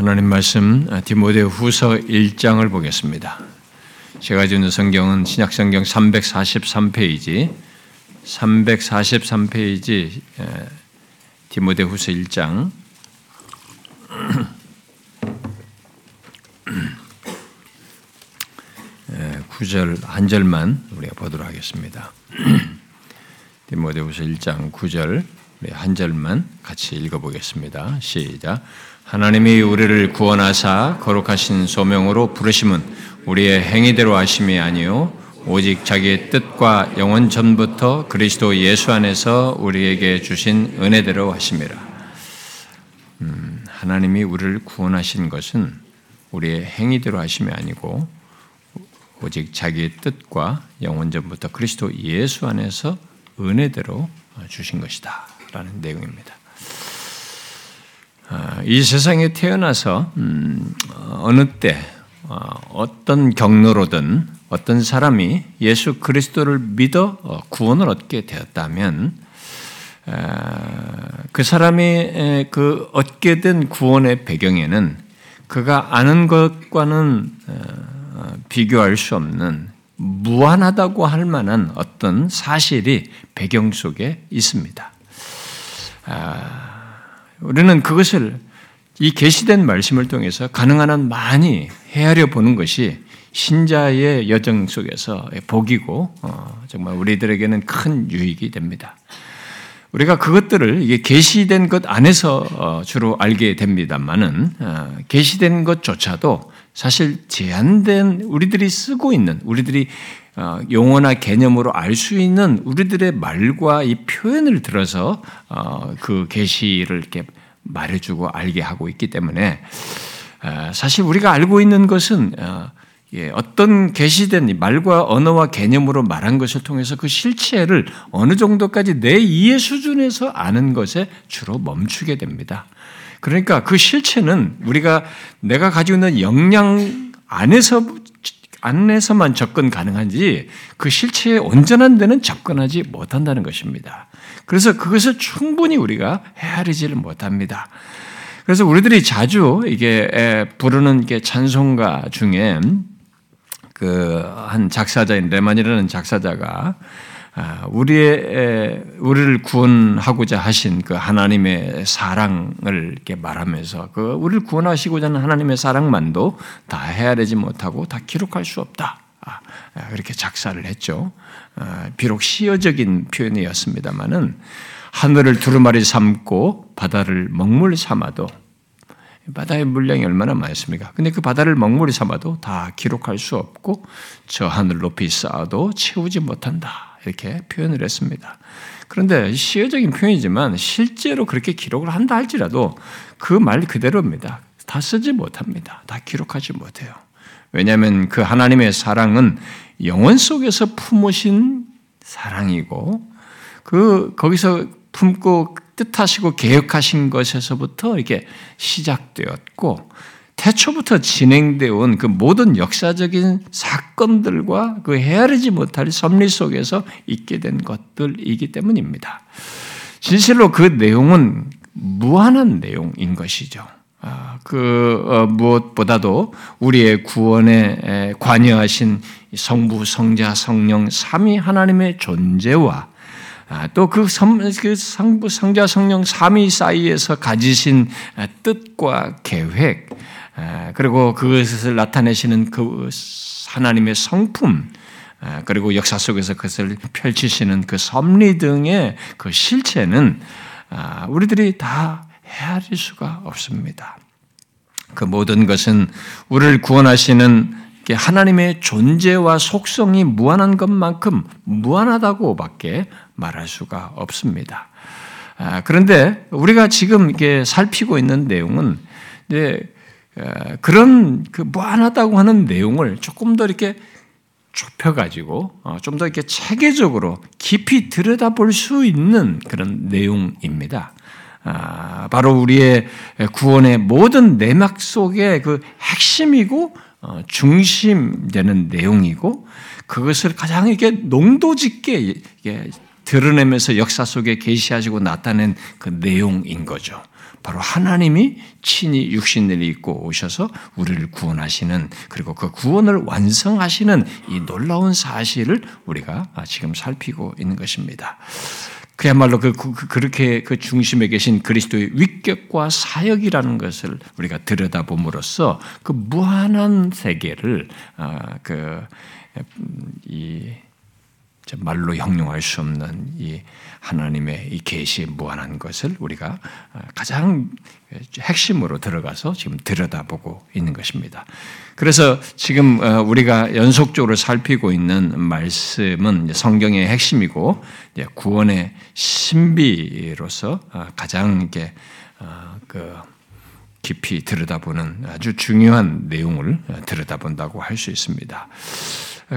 하나님 말씀 디모데 후서 1장을 보겠습니다. 제가 주는 성경은 신약 성경 343페이지 343페이지 디모데 후서 1장 9절 한 절만 우리가 보도록 하겠습니다. 디모데후서 1장 9절 한 절만 같이 읽어보겠습니다. 시작. 하나님이 우리를 구원하사 거룩하신 소명으로 부르심은 우리의 행위대로 하심이 아니요 오직 자기의 뜻과 영원 전부터 그리스도 예수 안에서 우리에게 주신 은혜대로 하심이라. 음, 하나님이 우리를 구원하신 것은 우리의 행위대로 하심이 아니고 오직 자기의 뜻과 영원 전부터 그리스도 예수 안에서 은혜대로 주신 것이다. 라는 내용입니다. 아, 이 세상에 태어나서 음, 어느 때 어, 어떤 경로로든 어떤 사람이 예수 그리스도를 믿어 어, 구원을 얻게 되었다면 아, 그 사람이 그 얻게 된 구원의 배경에는 그가 아는 것과는 어, 비교할 수 없는 무한하다고 할 만한 어떤 사실이 배경 속에 있습니다. 아, 우리는 그것을 이 계시된 말씀을 통해서 가능한 한 많이 헤아려 보는 것이 신자의 여정 속에서 복이고 어, 정말 우리들에게는 큰 유익이 됩니다. 우리가 그것들을 이게 계시된 것 안에서 어, 주로 알게 됩니다만은 어, 계시된 것조차도 사실 제한된 우리들이 쓰고 있는 우리들이 어, 용어나 개념으로 알 수 있는 우리들의 말과 이 표현을 들어서 어, 그 계시를 이렇게 말해주고 알게 하고 있기 때문에 어, 사실 우리가 알고 있는 것은 예, 어떤 계시된 말과 언어와 개념으로 말한 것을 통해서 그 실체를 어느 정도까지 내 이해 수준에서 아는 것에 주로 멈추게 됩니다. 그러니까 그 실체는 우리가 내가 가지고 있는 역량 안에서 안에서만 접근 가능한지 그 실체의 온전한 데는 접근하지 못한다는 것입니다. 그래서 그것을 충분히 우리가 헤아리지를 못합니다. 그래서 우리들이 자주 이게 부르는 게 찬송가 중에 그 한 작사자인 레만이라는 작사자가 아, 우리의 우리를 구원하고자 하신 그 하나님의 사랑을 이렇게 말하면서 그 우리를 구원하시고자 하는 하나님의 사랑만도 다 헤아리지 못하고 다 기록할 수 없다. 아, 아, 그렇게 작사를 했죠. 비록 시어적인 표현이었습니다만은 하늘을 두루마리 삼고 바다를 먹물 삼아도 바다의 물량이 얼마나 많습니까? 근데 그 바다를 먹물이 삼아도 다 기록할 수 없고 저 하늘 높이 쌓아도 채우지 못한다. 이렇게 표현을 했습니다. 그런데 시어적인 표현이지만 실제로 그렇게 기록을 한다 할지라도 그 말 그대로입니다. 다 쓰지 못합니다. 다 기록하지 못해요. 왜냐하면 그 하나님의 사랑은 영원 속에서 품으신 사랑이고 그 거기서 품고 뜻하시고 계획하신 것에서부터 이게 시작되었고 태초부터 진행되어 온 그 모든 역사적인 사건들과 그 헤아리지 못할 섭리 속에서 있게 된 것들이기 때문입니다. 진실로 그 내용은 무한한 내용인 것이죠. 아, 그 어, 무엇보다도 우리의 구원에 관여하신 성부, 성자, 성령 삼위 하나님의 존재와 아, 또그 그 성부, 성자, 성령 삼위 사이에서 가지신 뜻과 계획, 그리고 그것을 나타내시는 그 하나님의 성품, 그리고 역사 속에서 그것을 펼치시는 그 섭리 등의 그 실체는 아, 우리들이 다 헤아릴 수가 없습니다. 그 모든 것은 우리를 구원하시는 하나님의 존재와 속성이 무한한 것만큼 무한하다고밖에 말할 수가 없습니다. 아, 그런데 우리가 지금 이게 살피고 있는 내용은 그런 그 무한하다고 하는 내용을 조금 더 이렇게 좁혀가지고 어, 좀더 이렇게 체계적으로 깊이 들여다볼 수 있는 그런 내용입니다. 아, 바로 우리의 구원의 모든 내막 속의 그 핵심이고 어, 중심되는 내용이고 그것을 가장 이렇게 농도 짙게 드러내면서 역사 속에 계시하시고 나타낸 그 내용인 거죠. 바로 하나님이 친히 육신을 입고 오셔서 우리를 구원하시는 그리고 그 구원을 완성하시는 이 놀라운 사실을 우리가 지금 살피고 있는 것입니다. 그야말로 그, 그, 그, 그렇게 그 중심에 계신 그리스도의 위격과 사역이라는 것을 우리가 들여다봄으로써 그 무한한 세계를 아, 그 이 말로 형용할 수 없는 이 하나님의 이 계시의 무한한 것을 우리가 아, 가장 핵심으로 들어가서 지금 들여다보고 있는 것입니다. 그래서 지금 어, 우리가 연속적으로 살피고 있는 말씀은 성경의 핵심이고 구원의 신비로서 어, 가장 이렇게 어, 그 깊이 들여다보는 아주 중요한 내용을 들여다본다고 할 수 있습니다.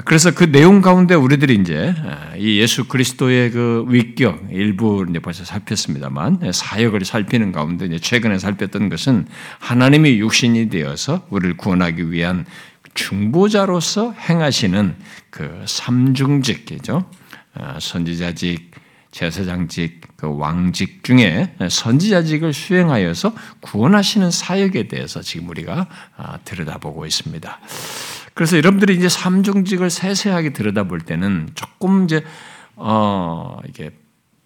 그래서 그 내용 가운데 우리들이 이제 이 예수 그리스도의 그 위격 일부 이제 벌써 살폈습니다만 사역을 살피는 가운데 이제 최근에 살폈던 것은 하나님이 육신이 되어서 우리를 구원하기 위한 중보자로서 행하시는 그 삼중직이죠. 아, 선지자직, 제사장직, 그 왕직 중에 선지자직을 수행하여서 구원하시는 사역에 대해서 지금 우리가 아, 들여다보고 있습니다. 그래서 여러분들이 이제 삼중직을 세세하게 들여다볼 때는 조금 이제 어 이게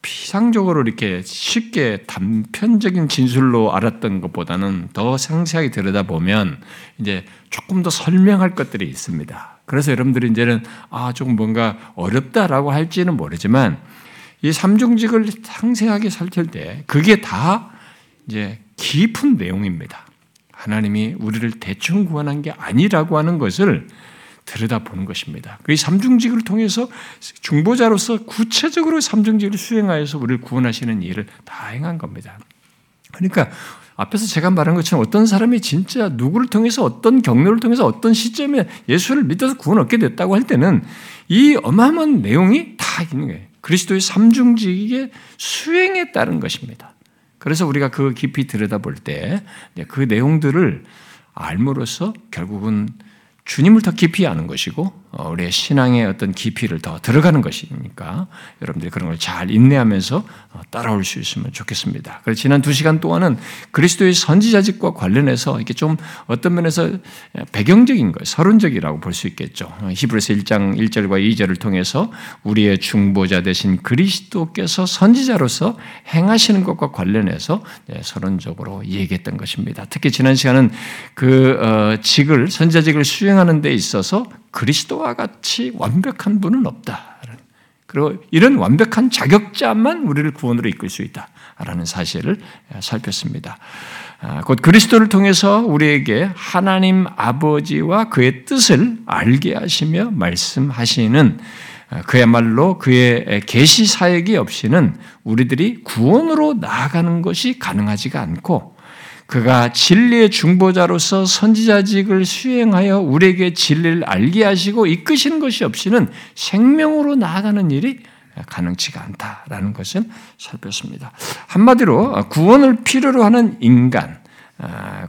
피상적으로 이렇게 쉽게 단편적인 진술로 알았던 것보다는 더 상세하게 들여다보면 이제 조금 더 설명할 것들이 있습니다. 그래서 여러분들이 이제는 아, 조금 뭔가 어렵다라고 할지는 모르지만 이 삼중직을 상세하게 살필 때 그게 다 이제 깊은 내용입니다. 하나님이 우리를 대충 구원한 게 아니라고 하는 것을 들여다보는 것입니다. 그 삼중직을 통해서 중보자로서 구체적으로 삼중직을 수행하여서 우리를 구원하시는 일을 다 행한 겁니다. 그러니까 앞에서 제가 말한 것처럼 어떤 사람이 진짜 누구를 통해서 어떤 경로를 통해서 어떤 시점에 예수를 믿어서 구원 얻게 됐다고 할 때는 이 어마어마한 내용이 다 있는 거예요. 그리스도의 삼중직의 수행에 따른 것입니다. 그래서 우리가 그 깊이 들여다볼 때 그 내용들을 알므로써 결국은 주님을 더 깊이 아는 것이고 어, 우리의 신앙의 어떤 깊이를 더 들어가는 것이니까 여러분들이 그런 걸 잘 인내하면서 어, 따라올 수 있으면 좋겠습니다. 그래서 지난 두 시간 동안은 그리스도의 선지자직과 관련해서 이게 좀 어떤 면에서 배경적인 거, 서론적이라고 볼 수 있겠죠. 히브리서 1장 1절과 2절을 통해서 우리의 중보자 되신 그리스도께서 선지자로서 행하시는 것과 관련해서 네, 서론적으로 얘기했던 것입니다. 특히 지난 시간은 그 어, 직을 선지자직을 수행하는 데 있어서 그리스도와 같이 완벽한 분은 없다. 그리고 이런 완벽한 자격자만 우리를 구원으로 이끌 수 있다라는 사실을 살폈습니다. 아, 곧 그리스도를 통해서 우리에게 하나님 아버지와 그의 뜻을 알게 하시며 말씀하시는 아, 그야말로 그의 계시 사역이 없이는 우리들이 구원으로 나아가는 것이 가능하지가 않고 그가 진리의 중보자로서 선지자직을 수행하여 우리에게 진리를 알게 하시고 이끄시는 것이 없이는 생명으로 나아가는 일이 가능치가 않다라는 것을 살폈습니다. 한마디로 구원을 필요로 하는 인간, 아,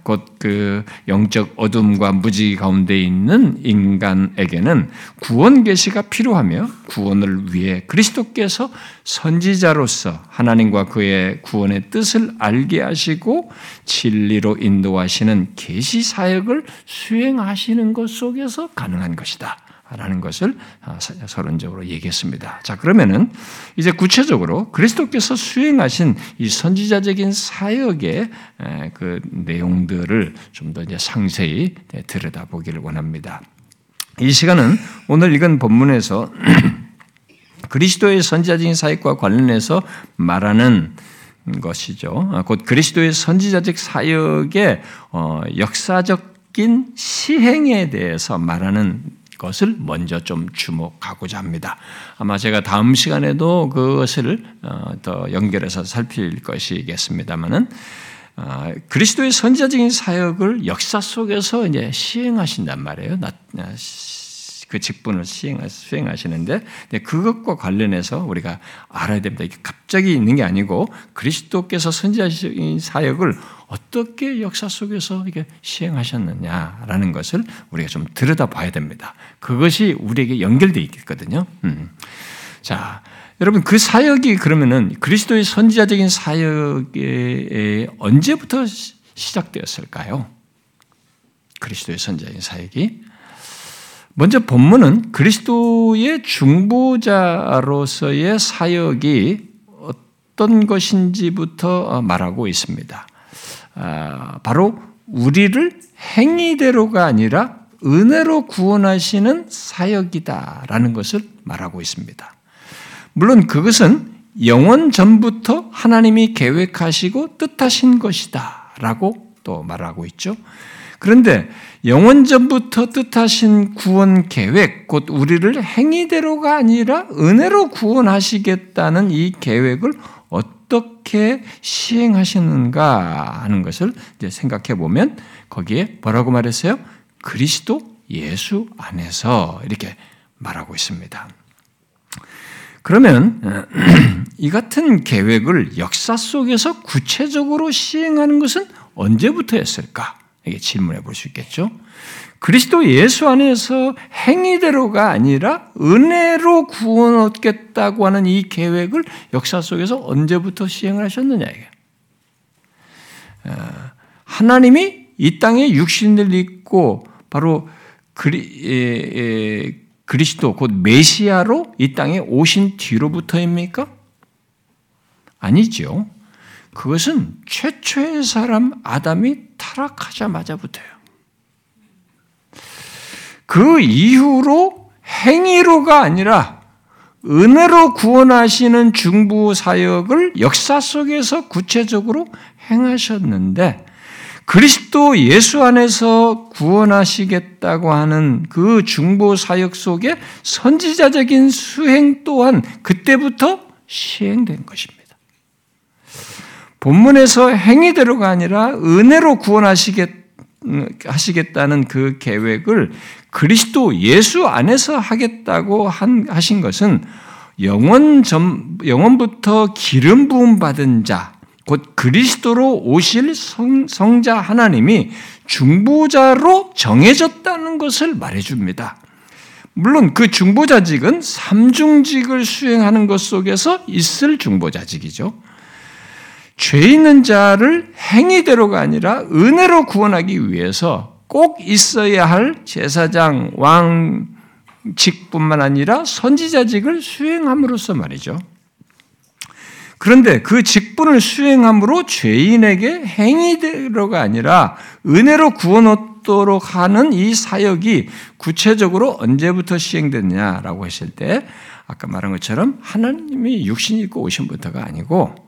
곧그 영적 어둠과 무지 가운데 있는 인간에게는 구원 계시가 필요하며 구원을 위해 그리스도께서 선지자로서 하나님과 그의 구원의 뜻을 알게 하시고 진리로 인도하시는 계시 사역을 수행하시는 것 속에서 가능한 것이다. 라는 것을 아, 서론적으로 얘기했습니다. 자, 그러면은 이제 구체적으로 그리스도께서 수행하신 이 선지자적인 사역의 그 내용들을 좀 더 이제 상세히 들여다보기를 원합니다. 이 시간은 오늘 읽은 본문에서 그리스도의 선지자적인 사역과 관련해서 말하는 것이죠. 아, 곧 그리스도의 선지자적 사역의 어, 역사적인 시행에 대해서 말하는 것을 먼저 좀 주목하고자 합니다. 아마 제가 다음 시간에도 그것을 어, 더 연결해서 살필 것이겠습니다만은 어, 그리스도의 선지자적인 사역을 역사 속에서 이제 시행하신단 말이에요. 그 직분을 수행하시는데 그것과 관련해서 우리가 알아야 됩니다. 이게 갑자기 있는 게 아니고 그리스도께서 선지자적인 사역을 어떻게 역사 속에서 이게 시행하셨느냐라는 것을 우리가 좀 들여다봐야 됩니다. 그것이 우리에게 연결되어 있거든요. 음. 자, 여러분 그 사역이 그러면은 그리스도의 선지자적인 사역에 언제부터 시작되었을까요? 그리스도의 선지자적인 사역이 먼저 본문은 그리스도의 중보자로서의 사역이 어떤 것인지부터 말하고 있습니다. 아, 바로 우리를 행위대로가 아니라 은혜로 구원하시는 사역이다라는 것을 말하고 있습니다. 물론 그것은 영원 전부터 하나님이 계획하시고 뜻하신 것이다라고 또 말하고 있죠. 그런데 영원 전부터 뜻하신 구원 계획, 곧 우리를 행위대로가 아니라 은혜로 구원하시겠다는 이 계획을 어떻게 시행하시는가 하는 것을 이제 생각해 보면 거기에 뭐라고 말했어요? 그리스도 예수 안에서 이렇게 말하고 있습니다. 그러면 이 같은 계획을 역사 속에서 구체적으로 시행하는 것은 언제부터였을까? 이게 질문해 볼 수 있겠죠. 그리스도 예수 안에서 행위대로가 아니라 은혜로 구원 얻겠다고 하는 이 계획을 역사 속에서 언제부터 시행을 하셨느냐 이게. 어, 하나님이 이 땅에 육신을 입고 바로 그리, 에, 에, 그리스도 곧 메시아로 이 땅에 오신 뒤로부터입니까? 아니죠. 그것은 최초의 사람 아담이 타락하자마자부터요. 그 이후로 행위로가 아니라 은혜로 구원하시는 중부 사역을 역사 속에서 구체적으로 행하셨는데 그리스도 예수 안에서 구원하시겠다고 하는 그 중보 사역 속에 선지자적인 수행 또한 그때부터 시행된 것입니다. 본문에서 행위대로가 아니라 은혜로 구원하시겠 하시겠다는 그 계획을 그리스도 예수 안에서 하겠다고 한, 하신 것은 영원 전, 영원부터 기름 부음 받은 자, 곧 그리스도로 오실 성, 성자 하나님이 중보자로 정해졌다는 것을 말해줍니다. 물론 그 중보자직은 삼중직을 수행하는 것 속에서 있을 중보자직이죠. 죄 있는 자를 행위대로가 아니라 은혜로 구원하기 위해서 꼭 있어야 할 제사장, 왕직뿐만 아니라 선지자직을 수행함으로써 말이죠. 그런데 그 직분을 수행함으로 죄인에게 행위대로가 아니라 은혜로 구원 얻도록 하는 이 사역이 구체적으로 언제부터 시행됐냐라고 했을 때 아까 말한 것처럼 하나님이 육신 입고 오신 부터가 아니고 아,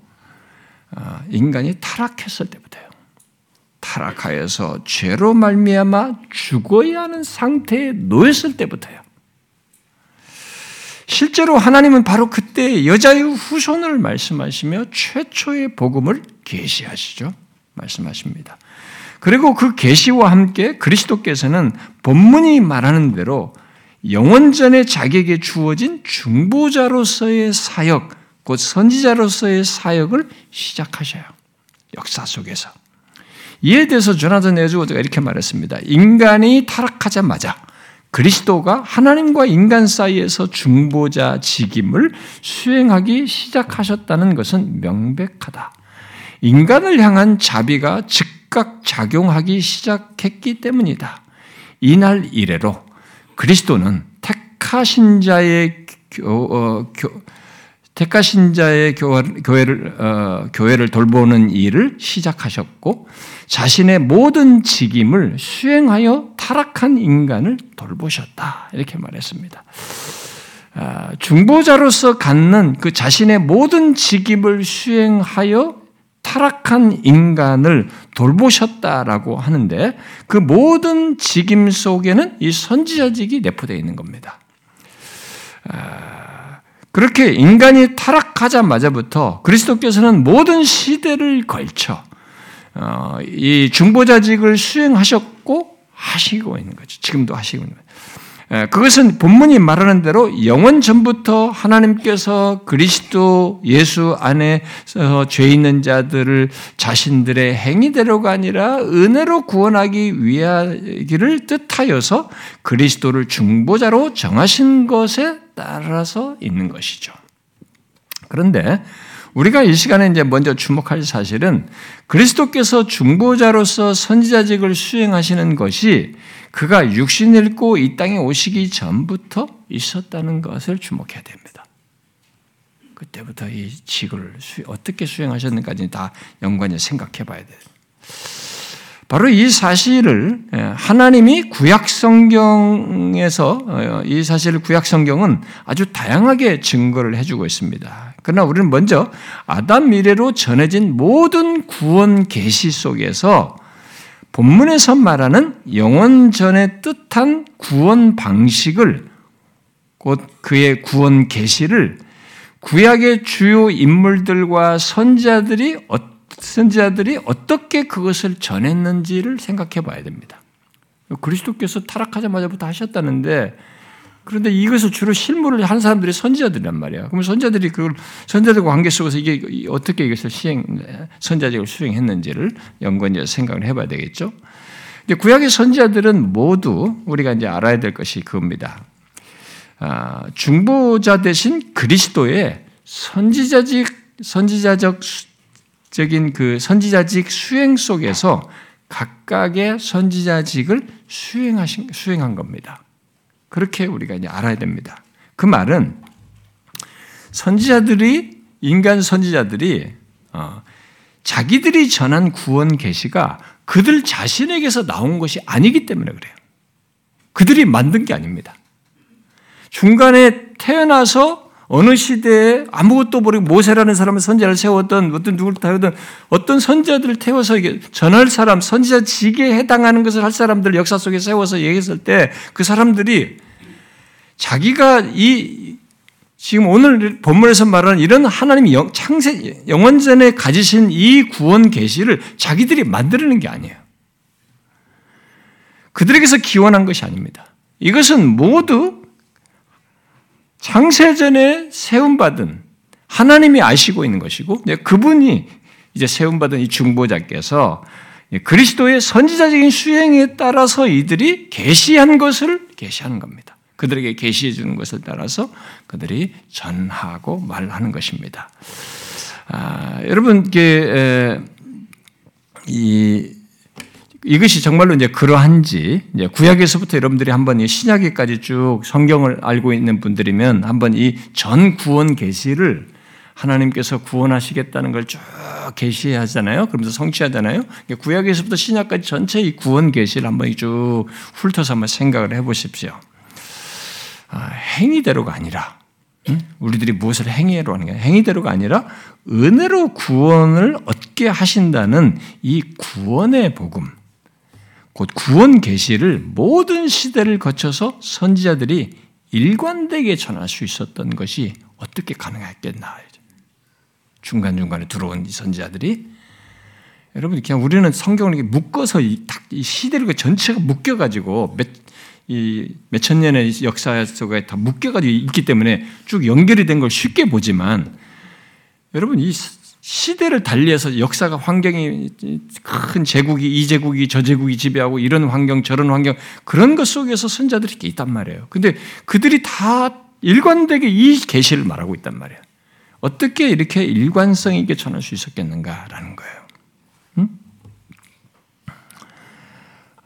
인간이 타락했을 때부터요. 타락하여서 죄로 말미암아 죽어야 하는 상태에 놓였을 때부터요. 실제로 하나님은 바로 그때 여자의 후손을 말씀하시며 최초의 복음을 계시하시죠. 말씀하십니다. 그리고 그 계시와 함께 그리스도께서는 본문이 말하는 대로 영원전에 자기에게 주어진 중보자로서의 사역, 곧 선지자로서의 사역을 시작하셔요. 역사 속에서. 이에 대해서 조나단 에즈워드가 이렇게 말했습니다. 인간이 타락하자마자 그리스도가 하나님과 인간 사이에서 중보자 직임을 수행하기 시작하셨다는 것은 명백하다. 인간을 향한 자비가 즉각 작용하기 시작했기 때문이다. 이날 이래로 그리스도는 택하신 자의 교, 어, 교, 택하 신 자의 교회를, 어, 교회를 돌보는 일을 시작하셨고 자신의 모든 직임을 수행하여 타락한 인간을 돌보셨다. 이렇게 말했습니다. 아, 중보자로서 갖는 그 자신의 모든 직임을 수행하여 타락한 인간을 돌보셨다라고 하는데 그 모든 직임 속에는 이 선지자직이 내포되어 있는 겁니다. 아, 그렇게 인간이 타락하자마자부터 그리스도께서는 모든 시대를 걸쳐 어, 이 중보자직을 수행하셨고 하시고 있는 거죠. 지금도 하시고 있는 거죠. 그것은 본문이 말하는 대로 영원 전부터 하나님께서 그리스도 예수 안에서 죄 있는 자들을 자신들의 행위대로가 아니라 은혜로 구원하기 위하기를 뜻하여서 그리스도를 중보자로 정하신 것에 따라서 있는 것이죠. 그런데 우리가 이 시간에 이제 먼저 주목할 사실은 그리스도께서 중보자로서 선지자직을 수행하시는 것이 그가 육신 잃고 이 땅에 오시기 전부터 있었다는 것을 주목해야 됩니다. 그때부터 이 직을 어떻게 수행하셨는가까지 다 연관해 생각해 봐야 돼요. 바로 이 사실을 예, 하나님이 구약 성경에서 어, 이 사실을 구약 성경은 아주 다양하게 증거를 해주고 있습니다. 그러나 우리는 먼저 아담 미래로 전해진 모든 구원 계시 속에서 본문에서 말하는 영원전의 뜻한 구원 방식을 곧 그의 구원 계시를 구약의 주요 인물들과 선자들이 선지자들이 어떻게 그것을 전했는지를 생각해 봐야 됩니다. 그리스도께서 타락하자마자부터 하셨다는데 그런데 이것을 주로 실무를 한 사람들이 선지자들이란 말이야. 그러면 선지자들이 그걸 선지자들과 관계 속에서 이게 어떻게 이것을 시행 선지자직을 수행했는지를 연구해 생각을 해봐야 되겠죠. 근데 구약의 선지자들은 모두 우리가 이제 알아야 될 것이 그겁니다. 아, 중보자 대신 그리스도의 선지자직 선지자적 적인 그 선지자직 수행 속에서 각각의 선지자직을 수행하신 수행한 겁니다. 그렇게 우리가 이제 알아야 됩니다. 그 말은 선지자들이 인간 선지자들이 어, 자기들이 전한 구원 계시가 그들 자신에게서 나온 것이 아니기 때문에 그래요. 그들이 만든 게 아닙니다. 중간에 태어나서 어느 시대에 아무것도 모르고 모세라는 사람을 선지자를 세웠던 어떤 누구를 태우던 어떤 선지자들을 태워서 전할 사람 선지자 직에 해당하는 것을 할 사람들 역사 속에 세워서 얘기했을 때 그 사람들이 자기가 이 지금 오늘 본문에서 말하는 이런 하나님 영, 창세 영원 전에 가지신 이 구원 계시를 자기들이 만들어낸 게 아니에요. 그들에게서 기원한 것이 아닙니다. 이것은 모두 창세전에 세움받은 하나님이 아시고 있는 것이고 그분이 이제 세움받은 이 중보자께서 그리스도의 선지자적인 수행에 따라서 이들이 계시한 것을 계시하는 겁니다. 그들에게 계시해 주는 것을 따라서 그들이 전하고 말하는 것입니다. 아, 여러분, 이이 것이 정말로 이제 그러한지 이제 구약에서부터 여러분들이 한번 이 신약에까지 쭉 성경을 알고 있는 분들이면 한번 이 전 구원 계시를 하나님께서 구원하시겠다는 걸 쭉 계시하잖아요. 그러면서 성취하잖아요. 구약에서부터 신약까지 전체 이 구원 계시를 한번 쭉 훑어서 한번 생각을 해보십시오. 아, 행위대로가 아니라 응? 우리들이 무엇을 행위로 하는 게 행위대로가 아니라 은혜로 구원을 얻게 하신다는 이 구원의 복음. 곧 구원 계시를 모든 시대를 거쳐서 선지자들이 일관되게 전할 수 있었던 것이 어떻게 가능했겠나. 중간중간에 들어온 이 선지자들이 여러분 그냥 우리는 성경을 이렇게 묶어서 이, 이 시대를 그 전체가 묶여 가지고 몇, 이 몇천 년의 역사 속에 다 묶여 가지고 있기 때문에 쭉 연결이 된 걸 쉽게 보지만 여러분 이 시대를 달리해서 역사가 환경이 큰 제국이 이 제국이 저 제국이 지배하고 이런 환경 저런 환경 그런 것 속에서 선자들이 있단 말이에요. 근데 그들이 다 일관되게 이 계시를 말하고 있단 말이에요. 어떻게 이렇게 일관성 있게 전할 수 있었겠는가라는 거예요. 응?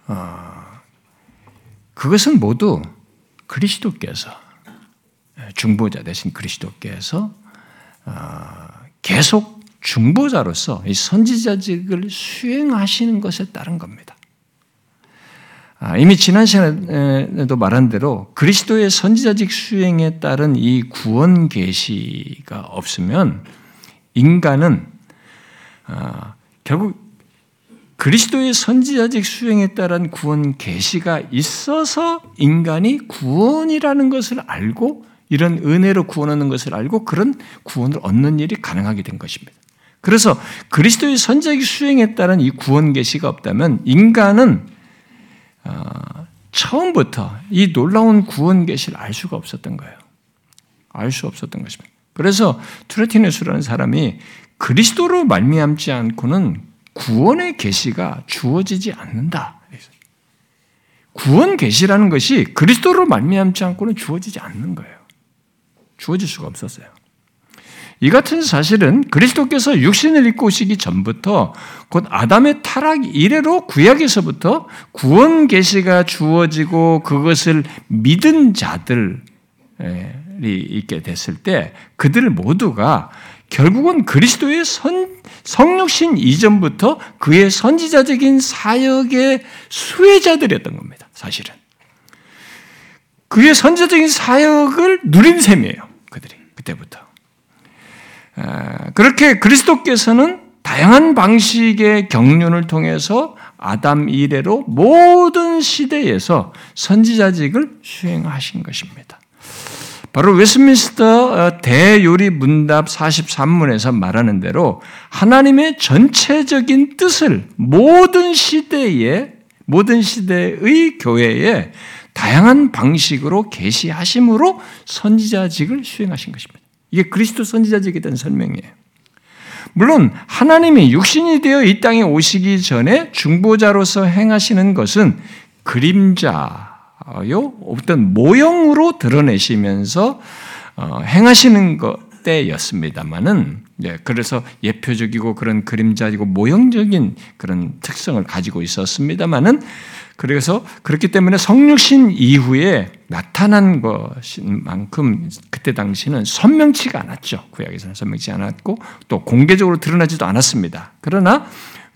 어, 그것은 모두 그리스도께서 중보자 대신 그리스도께서 어, 계속 중보자로서 이 선지자직을 수행하시는 것에 따른 겁니다. 아, 이미 지난 시간에도 말한 대로 그리스도의 선지자직 수행에 따른 이 구원 계시가 없으면 인간은 아, 결국 그리스도의 선지자직 수행에 따른 구원 계시가 있어서 인간이 구원이라는 것을 알고 이런 은혜로 구원하는 것을 알고 그런 구원을 얻는 일이 가능하게 된 것입니다. 그래서 그리스도의 선자기 수행에 따른 이 구원 계시가 없다면 인간은 어, 처음부터 이 놀라운 구원 계시를 알 수가 없었던 거예요. 알 수 없었던 것입니다. 그래서 투레티네스라는 사람이 그리스도로 말미암지 않고는 구원의 계시가 주어지지 않는다. 구원 계시라는 것이 그리스도로 말미암지 않고는 주어지지 않는 거예요. 주어질 수가 없었어요. 이 같은 사실은 그리스도께서 육신을 입고 오시기 전부터 곧 아담의 타락 이래로 구약에서부터 구원 계시가 주어지고 그것을 믿은 자들이 있게 됐을 때 그들 모두가 결국은 그리스도의 선, 성육신 이전부터 그의 선지자적인 사역의 수혜자들이었던 겁니다. 사실은. 그의 선지자적인 사역을 누린 셈이에요. 그들이. 그때부터. 아, 그렇게 그리스도께서는 다양한 방식의 경륜을 통해서 아담 이래로 모든 시대에서 선지자직을 수행하신 것입니다. 바로 웨스민스터 어, 대요리 문답 43문에서 말하는 대로 하나님의 전체적인 뜻을 모든 시대에 모든 시대의 교회에 다양한 방식으로 계시하심으로 선지자직을 수행하신 것입니다. 이게 그리스도 선지자직에 대한 설명이에요. 물론 하나님이 육신이 되어 이 땅에 오시기 전에 중보자로서 행하시는 것은 그림자 요 어떤 모형으로 드러내시면서 어, 행하시는 것 때였습니다만은 예, 그래서 예표적이고 그런 그림자이고 모형적인 그런 특성을 가지고 있었습니다만은 그래서 그렇기 때문에 성육신 이후에 나타난 것인 만큼 그때 당시는 선명치가 않았죠. 구약에서는 선명치 않았고 또 공개적으로 드러나지도 않았습니다. 그러나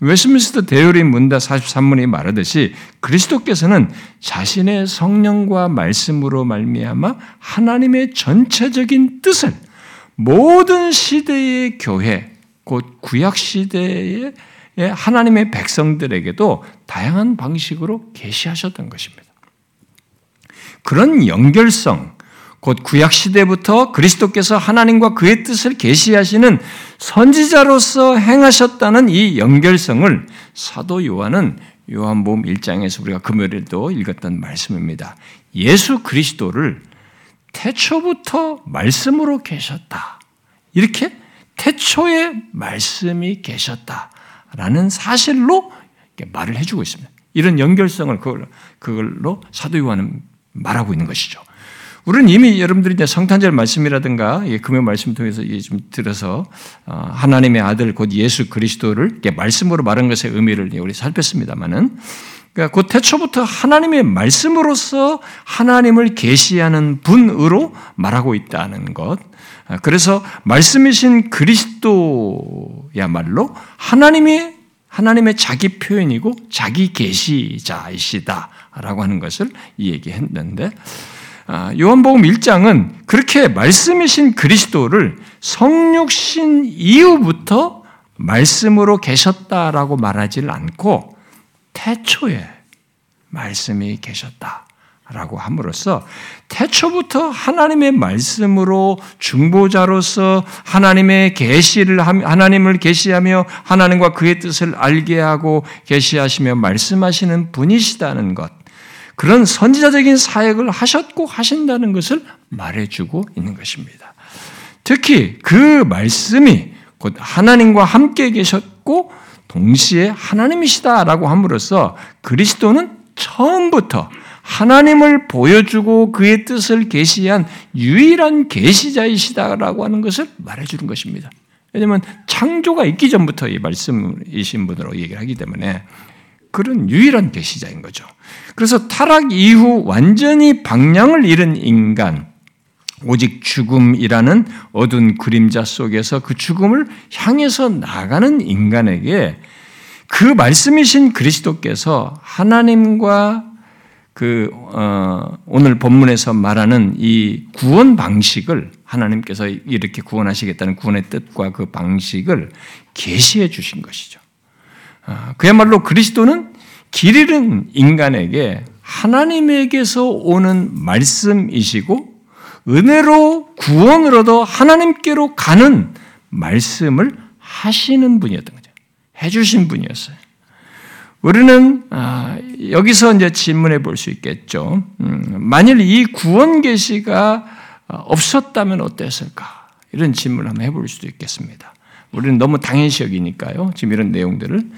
웨스민스터 대요리 문다 43문이 말하듯이 그리스도께서는 자신의 성령과 말씀으로 말미암아 하나님의 전체적인 뜻을 모든 시대의 교회, 곧 구약 시대의 하나님의 백성들에게도 다양한 방식으로 계시하셨던 것입니다. 그런 연결성, 곧 구약 시대부터 그리스도께서 하나님과 그의 뜻을 계시하시는 선지자로서 행하셨다는 이 연결성을 사도 요한은 요한복음 1장에서 우리가 금요일에도 읽었던 말씀입니다. 예수 그리스도를 태초부터 말씀으로 계셨다. 이렇게 태초에 말씀이 계셨다라는 사실로 말을 해주고 있습니다. 이런 연결성을 그걸로, 그걸로 사도 요한은 말하고 있는 것이죠. 우리는 이미 여러분들이 이제 성탄절 말씀이라든가 금요 말씀 통해서 좀 들어서 어, 하나님의 아들 곧 예수 그리스도를 말씀으로 말한 것의 의미를 우리 살폈습니다만은 그러니까 그 태초부터 하나님의 말씀으로서 하나님을 계시하는 분으로 말하고 있다는 것. 아, 그래서 말씀이신 그리스도야말로 하나님이 하나님의 자기 표현이고 자기 계시자이시다라고 하는 것을 얘기했는데 아, 요한복음 1장은 그렇게 말씀이신 그리스도를 성육신 이후부터 말씀으로 계셨다라고 말하지를 않고 태초에 말씀이 계셨다 라고 함으로써 태초부터 하나님의 말씀으로 중보자로서 하나님의 계시를 하나님을 계시하며 하나님과 그의 뜻을 알게 하고 계시하시며 말씀하시는 분이시다는 것. 그런 선지자적인 사역을 하셨고 하신다는 것을 말해주고 있는 것입니다. 특히 그 말씀이 곧 하나님과 함께 계셨고 동시에 하나님이시다라고 함으로써 그리스도는 처음부터 하나님을 보여주고 그의 뜻을 계시한 유일한 계시자이시다라고 하는 것을 말해주는 것입니다. 왜냐하면 창조가 있기 전부터 이 말씀이신 분으로 얘기를 하기 때문에 그런 유일한 계시자인 거죠. 그래서 타락 이후 완전히 방향을 잃은 인간, 오직 죽음이라는 어두운 그림자 속에서 그 죽음을 향해서 나가는 인간에게 그 말씀이신 그리스도께서 하나님과 그 어, 오늘 본문에서 말하는 이 구원 방식을 하나님께서 이렇게 구원하시겠다는 구원의 뜻과 그 방식을 계시해 주신 것이죠. 아, 그야말로 그리스도는 길 잃은 인간에게 하나님에게서 오는 말씀이시고 은혜로 구원으로도 하나님께로 가는 말씀을 하시는 분이었던 거죠. 해주신 분이었어요. 우리는 아, 여기서 이제 질문해 볼 수 있겠죠. 음, 만일 이 구원 계시가 없었다면 어땠을까? 이런 질문을 한번 해볼 수도 있겠습니다. 우리는 너무 당연시 여기니까요. 지금 이런 내용들을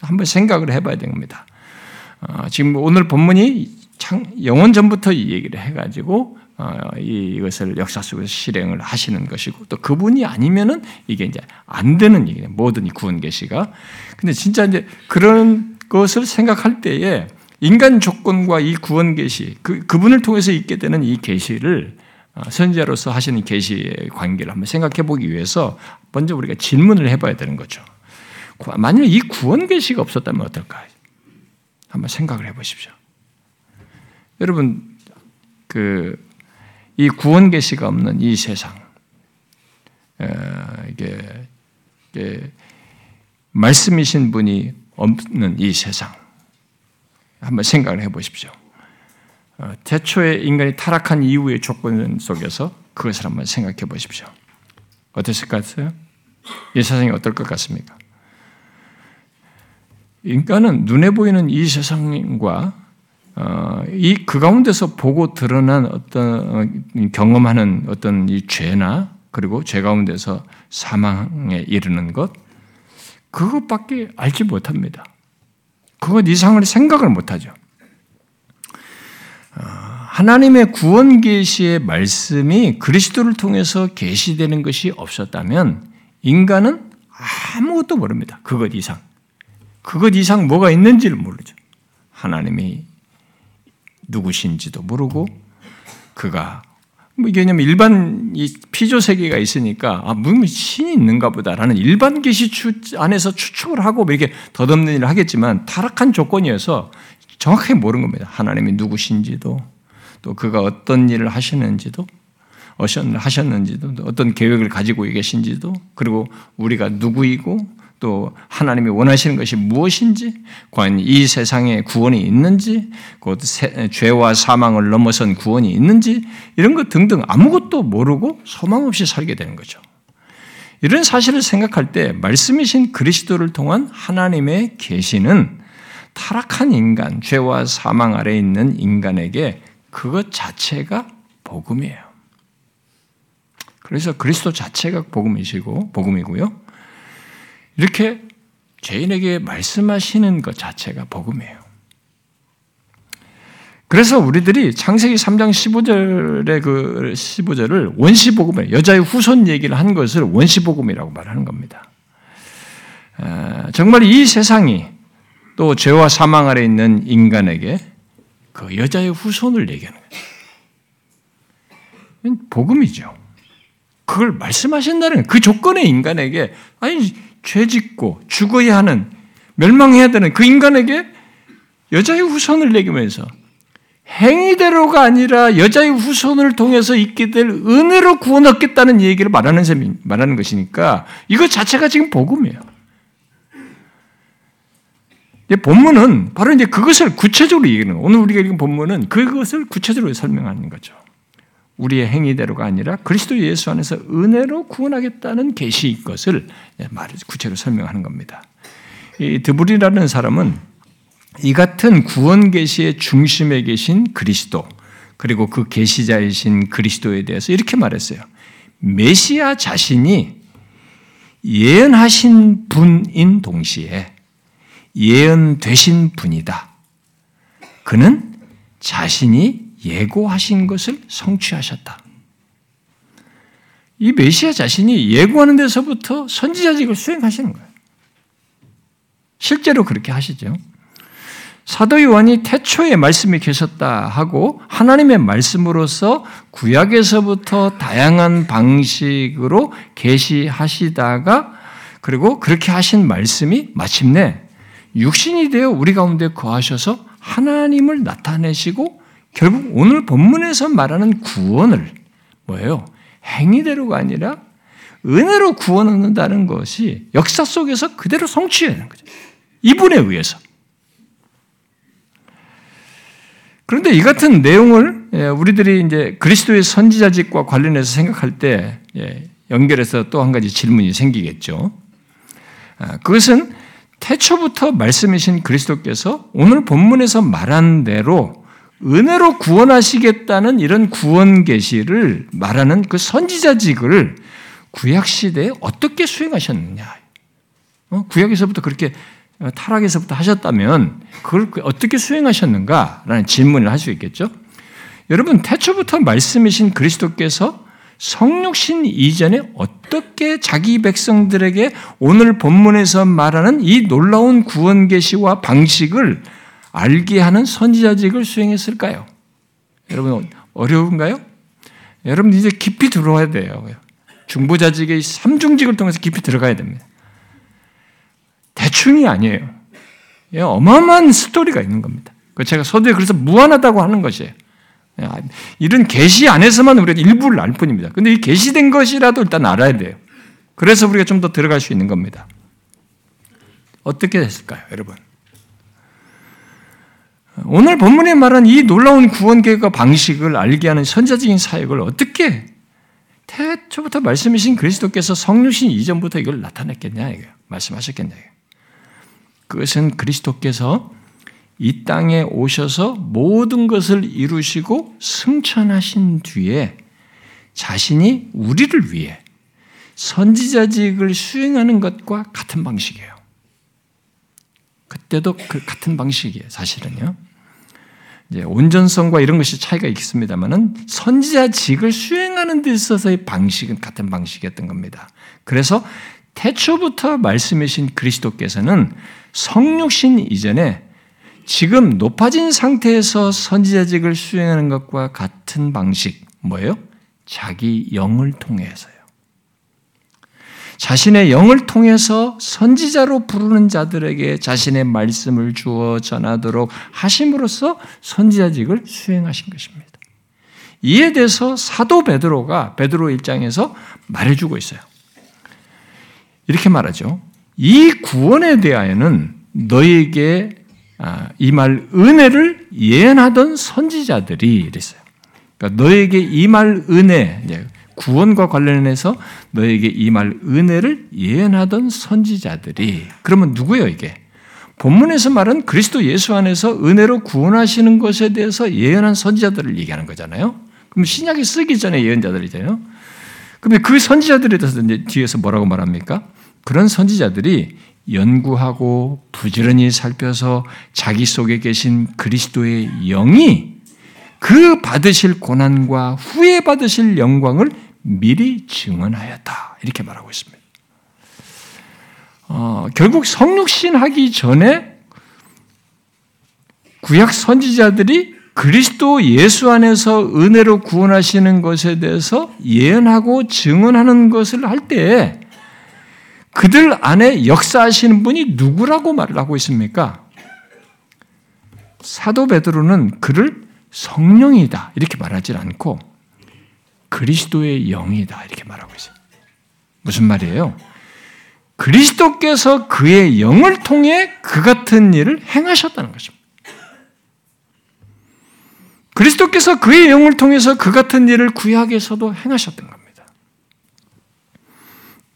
한번 생각을 해봐야 됩니다. 어, 지금 오늘 본문이 영원 전부터 이 얘기를 해가지고 어, 이것을 역사 속에서 실행을 하시는 것이고 또 그분이 아니면은 이게 이제 안 되는 얘기예요. 모든 이 구원 계시가. 근데 진짜 이제 그런 것을 생각할 때에 인간 조건과 이 구원 계시 그 그분을 통해서 있게 되는 이 계시를 어, 선지자로서 하시는 계시의 관계를 한번 생각해 보기 위해서 먼저 우리가 질문을 해봐야 되는 거죠. 만약 이 구원 계시가 없었다면 어떨까? 한번 생각을 해보십시오. 여러분 그 이 구원 계시가 없는 이 세상 이게, 이게 말씀이신 분이 없는 이 세상 한번 생각을 해보십시오. 어, 태초에 인간이 타락한 이후의 조건 속에서 그것을 한번 생각해 보십시오. 어땠을 것 같아요? 이 세상이 어떨 것 같습니까? 인간은 눈에 보이는 이 세상과 어, 이 그 가운데서 보고 드러난 어떤 어, 경험하는 어떤 이 죄나 그리고 죄 가운데서 사망에 이르는 것 그것밖에 알지 못합니다. 그것 이상을 생각을 못하죠. 어, 하나님의 구원 계시의 말씀이 그리스도를 통해서 계시되는 것이 없었다면 인간은 아무것도 모릅니다. 그것 이상. 그것 이상 뭐가 있는지를 모르죠. 하나님이 누구신지도 모르고 그가 뭐 이게 왜냐면 일반 이 피조 세계가 있으니까 아 무슨 신이 있는가 보다라는 일반 계시 안에서 추측을 하고 뭐 이렇게 덧없는 일을 하겠지만 타락한 조건이어서 정확하게 모르는 겁니다. 하나님이 누구신지도 또 그가 어떤 일을 하시는지도 하셨는지도 어떤 계획을 가지고 계신지도 그리고 우리가 누구이고 또 하나님이 원하시는 것이 무엇인지, 과연 이 세상에 구원이 있는지, 곧 죄와 사망을 넘어선 구원이 있는지, 이런 것 등등 아무것도 모르고 소망 없이 살게 되는 거죠. 이런 사실을 생각할 때 말씀이신 그리스도를 통한 하나님의 계시는 타락한 인간, 죄와 사망 아래 있는 인간에게 그것 자체가 복음이에요. 그래서 그리스도 자체가 복음이시고 복음이고요. 이렇게 죄인에게 말씀하시는 것 자체가 복음이에요. 그래서 우리들이 창세기 3장 15절의 그 15절을 원시복음에 여자의 후손 얘기를 한 것을 원시복음이라고 말하는 겁니다. 아, 정말 이 세상이 또 죄와 사망 아래 있는 인간에게 그 여자의 후손을 얘기하는 거예요. 복음이죠. 그걸 말씀하신다는 그 조건의 인간에게 아니 죄 짓고 죽어야 하는 멸망해야 되는 그 인간에게 여자의 후손을 내기면서 행위대로가 아니라 여자의 후손을 통해서 있게 될 은혜로 구원 얻겠다는 얘기를 말하는 셈이 말하는 것이니까 이것 자체가 지금 복음이에요. 본문은 바로 이제 그것을 구체적으로 얘기하는 거예요. 오늘 우리가 읽은 본문은 그것을 구체적으로 설명하는 거죠. 우리의 행위대로가 아니라 그리스도 예수 안에서 은혜로 구원하겠다는 계시인 것을 말을 구체로 설명하는 겁니다. 이 드불이라는 사람은 이 같은 구원 계시의 중심에 계신 그리스도 그리고 그 계시자이신 그리스도에 대해서 이렇게 말했어요. 메시아 자신이 예언하신 분인 동시에 예언되신 분이다. 그는 자신이 예고하신 것을 성취하셨다. 이 메시아 자신이 예고하는 데서부터 선지자직을 수행하시는 거예요. 실제로 그렇게 하시죠. 사도 요한이 태초에 말씀이 계셨다 하고 하나님의 말씀으로서 구약에서부터 다양한 방식으로 계시하시다가 그리고 그렇게 하신 말씀이 마침내 육신이 되어 우리 가운데 거하셔서 하나님을 나타내시고 결국 오늘 본문에서 말하는 구원을 뭐예요? 행위대로가 아니라 은혜로 구원 얻는다는 것이 역사 속에서 그대로 성취되는 거죠. 이분에 의해서. 그런데 이 같은 내용을 예, 우리들이 이제 그리스도의 선지자직과 관련해서 생각할 때 예, 연결해서 또 한 가지 질문이 생기겠죠. 아, 그것은 태초부터 말씀이신 그리스도께서 오늘 본문에서 말한 대로 은혜로 구원하시겠다는 이런 구원 계시를 말하는 그 선지자직을 구약 시대에 어떻게 수행하셨느냐? 어? 구약에서부터 그렇게 어, 타락에서부터 하셨다면 그걸 그 어떻게 수행하셨는가라는 질문을 할 수 있겠죠. 여러분 태초부터 말씀이신 그리스도께서 성육신 이전에 어떻게 자기 백성들에게 오늘 본문에서 말하는 이 놀라운 구원 계시와 방식을 알게 하는 선지자직을 수행했을까요? 여러분 어려운가요? 여러분 이제 깊이 들어와야 돼요. 중보자직의 삼중직을 통해서 깊이 들어가야 됩니다. 대충이 아니에요. 예, 어마어마한 스토리가 있는 겁니다. 그 제가 서두에 그래서 무한하다고 하는 것이에요. 예, 이런 계시 안에서만 우리가 일부를 알 뿐입니다. 근데 이 계시된 것이라도 일단 알아야 돼요. 그래서 우리가 좀 더 들어갈 수 있는 겁니다. 어떻게 됐을까요, 여러분? 오늘 본문에 말한 이 놀라운 구원 계획과 방식을 알게 하는 선자적인 사역을 어떻게 태초부터 말씀이신 그리스도께서 성류신 이전부터 이걸 나타냈겠냐 이거 말씀하셨겠냐. 그것은 그리스도께서 이 땅에 오셔서 모든 것을 이루시고 승천하신 뒤에 자신이 우리를 위해 선지자직을 수행하는 것과 같은 방식이에요. 그때도 그 같은 방식이에요, 사실은요. 온전성과 이런 것이 차이가 있습니다만은 선지자직을 수행하는 데 있어서의 방식은 같은 방식이었던 겁니다. 그래서 태초부터 말씀이신 그리스도께서는 성육신 이전에 지금 높아진 상태에서 선지자직을 수행하는 것과 같은 방식, 뭐예요? 자기 영을 통해서요. 자신의 영을 통해서 선지자로 부르는 자들에게 자신의 말씀을 주어 전하도록 하심으로써 선지자직을 수행하신 것입니다. 이에 대해서 사도 베드로가 베드로 일장에서 말해주고 있어요. 이렇게 말하죠. 이 구원에 대하여는 너에게 아, 이말 은혜를 예언하던 선지자들이 이랬어요. 그러니까 너에게 이 말 은혜, 구원과 관련해서 너에게 이 말 은혜를 예언하던 선지자들이 그러면 누구예요 이게? 본문에서 말은 그리스도 예수 안에서 은혜로 구원하시는 것에 대해서 예언한 선지자들을 얘기하는 거잖아요. 그럼 신약이 쓰기 전에 예언자들이잖아요. 그러면 그 선지자들에 대해서 이제 뒤에서 뭐라고 말합니까? 그런 선지자들이 연구하고 부지런히 살펴서 자기 속에 계신 그리스도의 영이 그 받으실 고난과 후에 받으실 영광을 미리 증언하였다. 이렇게 말하고 있습니다. 어, 결국 성육신 하기 전에 구약 선지자들이 그리스도 예수 안에서 은혜로 구원하시는 것에 대해서 예언하고 증언하는 것을 할 때 그들 안에 역사하시는 분이 누구라고 말을 하고 있습니까? 사도 베드로는 그를 성령이다 이렇게 말하지 않고 그리스도의 영이다 이렇게 말하고 있어요. 무슨 말이에요? 그리스도께서 그의 영을 통해 그 같은 일을 행하셨다는 것입니다. 그리스도께서 그의 영을 통해서 그 같은 일을 구약에서도 행하셨던 겁니다.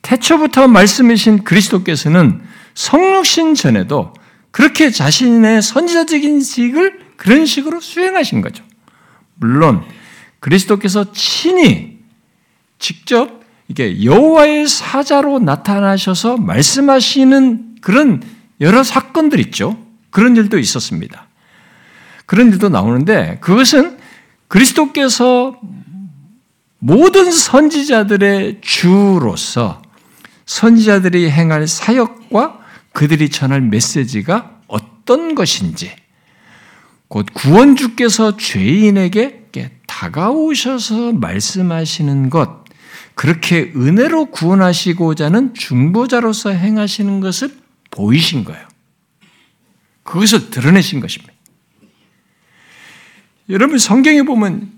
태초부터 말씀이신 그리스도께서는 성육신 전에도 그렇게 자신의 선지자적인 직을 그런 식으로 수행하신 거죠. 물론 그리스도께서 친히 직접 이게 여호와의 사자로 나타나셔서 말씀하시는 그런 여러 사건들 있죠. 그런 일도 있었습니다. 그런 일도 나오는데 그것은 그리스도께서 모든 선지자들의 주로서 선지자들이 행할 사역과 그들이 전할 메시지가 어떤 것인지, 곧 구원주께서 죄인에게 다가오셔서 말씀하시는 것, 그렇게 은혜로 구원하시고자 하는 중보자로서 행하시는 것을 보이신 거예요. 그것을 드러내신 것입니다. 여러분 성경에 보면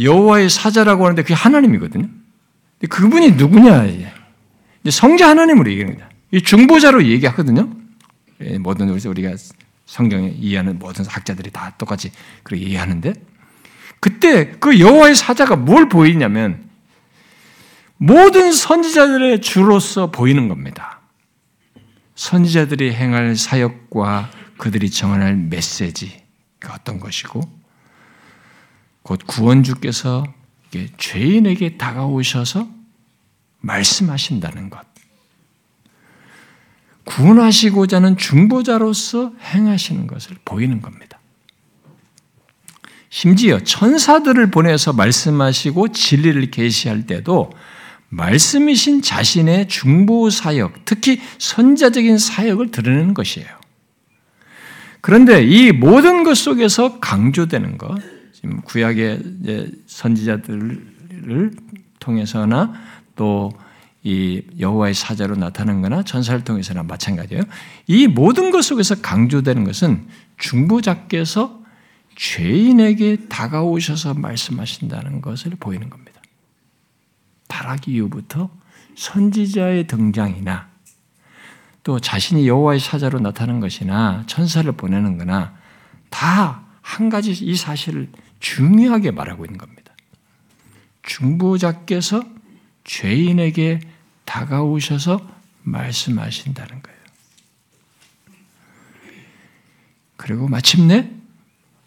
여호와의 사자라고 하는데 그게 하나님이거든요. 그분이 누구냐? 성자 하나님으로 얘기합니다. 이 중보자로 얘기하거든요. 예, 모든 우리가 성경에 이해하는 모든 학자들이 다 똑같이 그렇게 이해하는데 그때 그 여호와의 사자가 뭘 보이냐면 모든 선지자들의 주로서 보이는 겁니다. 선지자들이 행할 사역과 그들이 정할 메시지가 어떤 것이고 곧 구원주께서 죄인에게 다가오셔서 말씀하신다는 것. 구원하시고자 하는 중보자로서 행하시는 것을 보이는 겁니다. 심지어 천사들을 보내서 말씀하시고 진리를 계시할 때도 말씀이신 자신의 중보 사역, 특히 선자적인 사역을 드러내는 것이에요. 그런데 이 모든 것 속에서 강조되는 것, 지금 구약의 선지자들을 통해서나 또 이 여호와의 사자로 나타난 거나 전사를 통해서나 마찬가지예요. 이 모든 것 속에서 강조되는 것은 중보자께서 죄인에게 다가오셔서 말씀하신다는 것을 보이는 겁니다. 타락 이후부터 선지자의 등장이나 또 자신이 여호와의 사자로 나타난 것이나 천사를 보내는 거나 다 한 가지 이 사실을 중요하게 말하고 있는 겁니다. 중보자께서 죄인에게 다가오셔서 말씀하신다는 거예요. 그리고 마침내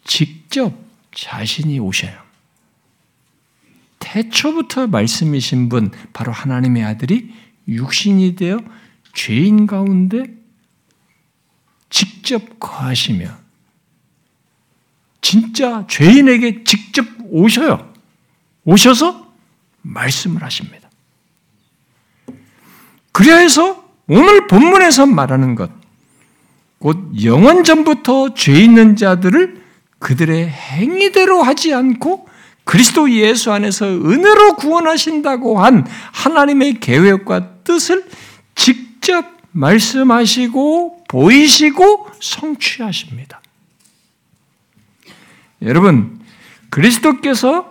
직접 자신이 오셔요. 태초부터 말씀이신 분, 바로 하나님의 아들이 육신이 되어 죄인 가운데 직접 거하시며, 진짜 죄인에게 직접 오셔요. 오셔서 말씀을 하십니다. 그래야 해서 오늘 본문에서 말하는 것, 곧 영원 전부터 죄 있는 자들을 그들의 행위대로 하지 않고 그리스도 예수 안에서 은혜로 구원하신다고 한 하나님의 계획과 뜻을 직접 말씀하시고 보이시고 성취하십니다. 여러분, 그리스도께서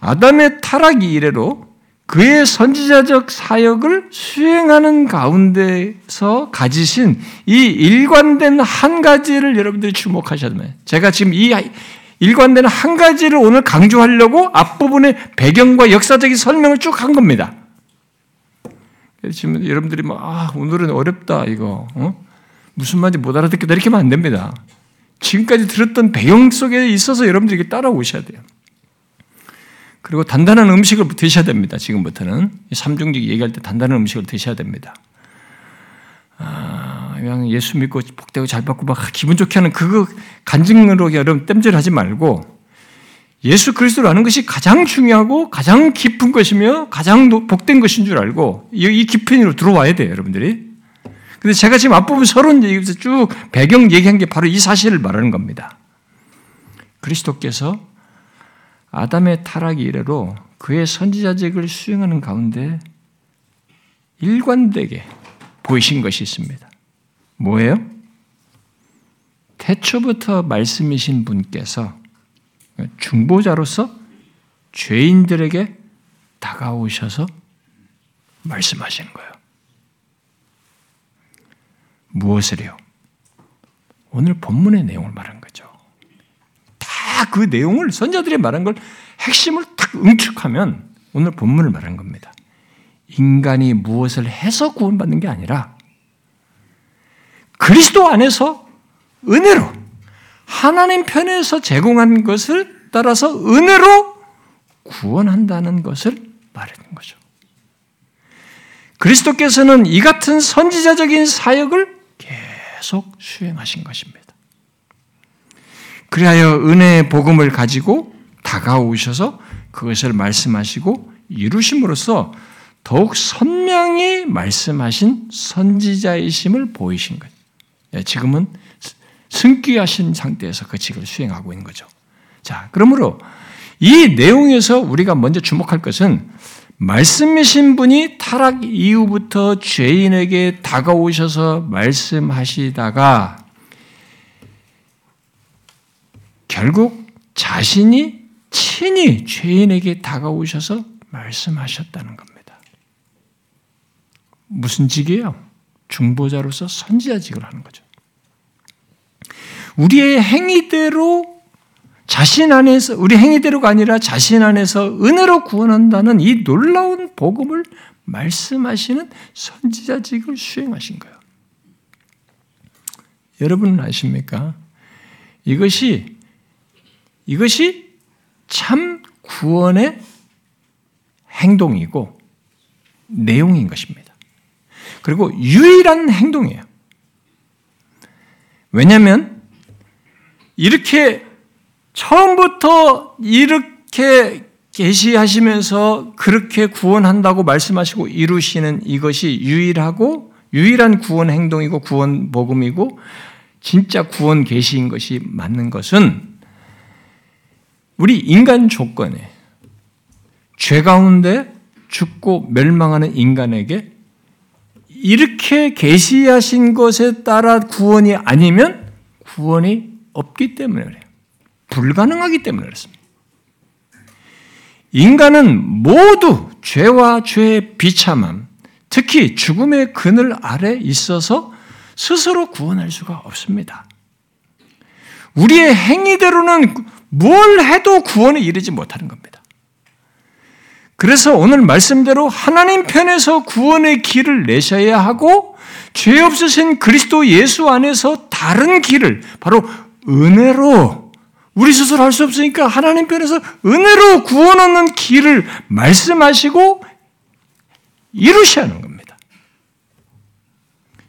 아담의 타락 이래로 그의 선지자적 사역을 수행하는 가운데서 가지신 이 일관된 한 가지를 여러분들이 주목하셔야 됩니다. 제가 지금 이 일관된 한 가지를 오늘 강조하려고 앞부분의 배경과 역사적인 설명을 쭉 한 겁니다. 지금 여러분들이 막, 아, 오늘은 어렵다, 이거. 어? 무슨 말인지 못 알아듣겠다. 이렇게 하면 안 됩니다. 지금까지 들었던 배경 속에 있어서 여러분들이 따라오셔야 돼요. 그리고 단단한 음식을 드셔야 됩니다. 지금부터는 삼중직 얘기할 때 단단한 음식을 드셔야 됩니다. 아, 그냥 예수 믿고 복되고 잘 받고 막 기분 좋게 하는 그거 간증으로 여러분 땜질하지 말고 예수 그리스도를 아는 것이 가장 중요하고 가장 깊은 것이며 가장 복된 것인 줄 알고 이 깊이로 들어와야 돼요, 여러분들이. 근데 제가 지금 앞부분 서론 얘기에서 쭉 배경 얘기한 게 바로 이 사실을 말하는 겁니다. 그리스도께서 아담의 타락 이래로 그의 선지자직을 수행하는 가운데 일관되게 보이신 것이 있습니다. 뭐예요? 태초부터 말씀이신 분께서 중보자로서 죄인들에게 다가오셔서 말씀하시는 거예요. 무엇을요? 오늘 본문의 내용을 말한 거죠. 그 내용을 선자들이 말한 걸 핵심을 딱 응축하면 오늘 본문을 말한 겁니다. 인간이 무엇을 해서 구원받는 게 아니라 그리스도 안에서 은혜로 하나님 편에서 제공한 것을 따라서 은혜로 구원한다는 것을 말하는 거죠. 그리스도께서는 이 같은 선지자적인 사역을 계속 수행하신 것입니다. 그리하여 은혜의 복음을 가지고 다가오셔서 그것을 말씀하시고 이루심으로써 더욱 선명히 말씀하신 선지자이심을 보이신 거예요. 예, 지금은 승귀하신 상태에서 그 직을 수행하고 있는 거죠. 자, 그러므로 이 내용에서 우리가 먼저 주목할 것은 말씀이신 분이 타락 이후부터 죄인에게 다가오셔서 말씀하시다가 결국 자신이 친히 죄인에게 다가오셔서 말씀하셨다는 겁니다. 무슨 직이에요? 중보자로서 선지자직을 하는 거죠. 우리의 행위대로 자신 안에서 우리 행위대로가 아니라 자신 안에서 은혜로 구원한다는 이 놀라운 복음을 말씀하시는 선지자직을 수행하신 거예요. 여러분은 아십니까? 이것이 이것이 참 구원의 행동이고 내용인 것입니다. 그리고 유일한 행동이에요. 왜냐하면 이렇게 처음부터 이렇게 계시하시면서 그렇게 구원한다고 말씀하시고 이루시는 이것이 유일하고 유일한 구원 행동이고 구원 복음이고 진짜 구원 계시인 것이 맞는 것은 우리 인간 조건에 죄 가운데 죽고 멸망하는 인간에게 이렇게 계시하신 것에 따라 구원이 아니면 구원이 없기 때문에 그래요. 불가능하기 때문에 그렇습니다. 인간은 모두 죄와 죄의 비참함, 특히 죽음의 그늘 아래 있어서 스스로 구원할 수가 없습니다. 우리의 행위대로는 뭘 해도 구원에 이르지 못하는 겁니다. 그래서 오늘 말씀대로 하나님 편에서 구원의 길을 내셔야 하고 죄 없으신 그리스도 예수 안에서 다른 길을 바로 은혜로 우리 스스로 할 수 없으니까 하나님 편에서 은혜로 구원 얻는 길을 말씀하시고 이루셔야 하는 겁니다.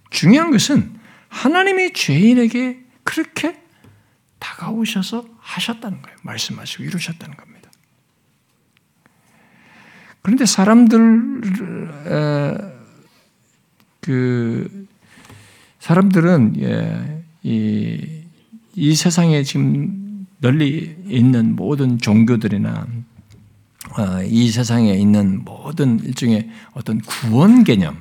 중요한 것은 하나님이 죄인에게 그렇게 다가오셔서 하셨다는 거예요. 말씀하시고 이루셨다는 겁니다. 그런데 사람들 그 사람들은 예, 이, 이 세상에 지금 널리 있는 모든 종교들이나 어, 이 세상에 있는 모든 일종의 어떤 구원 개념,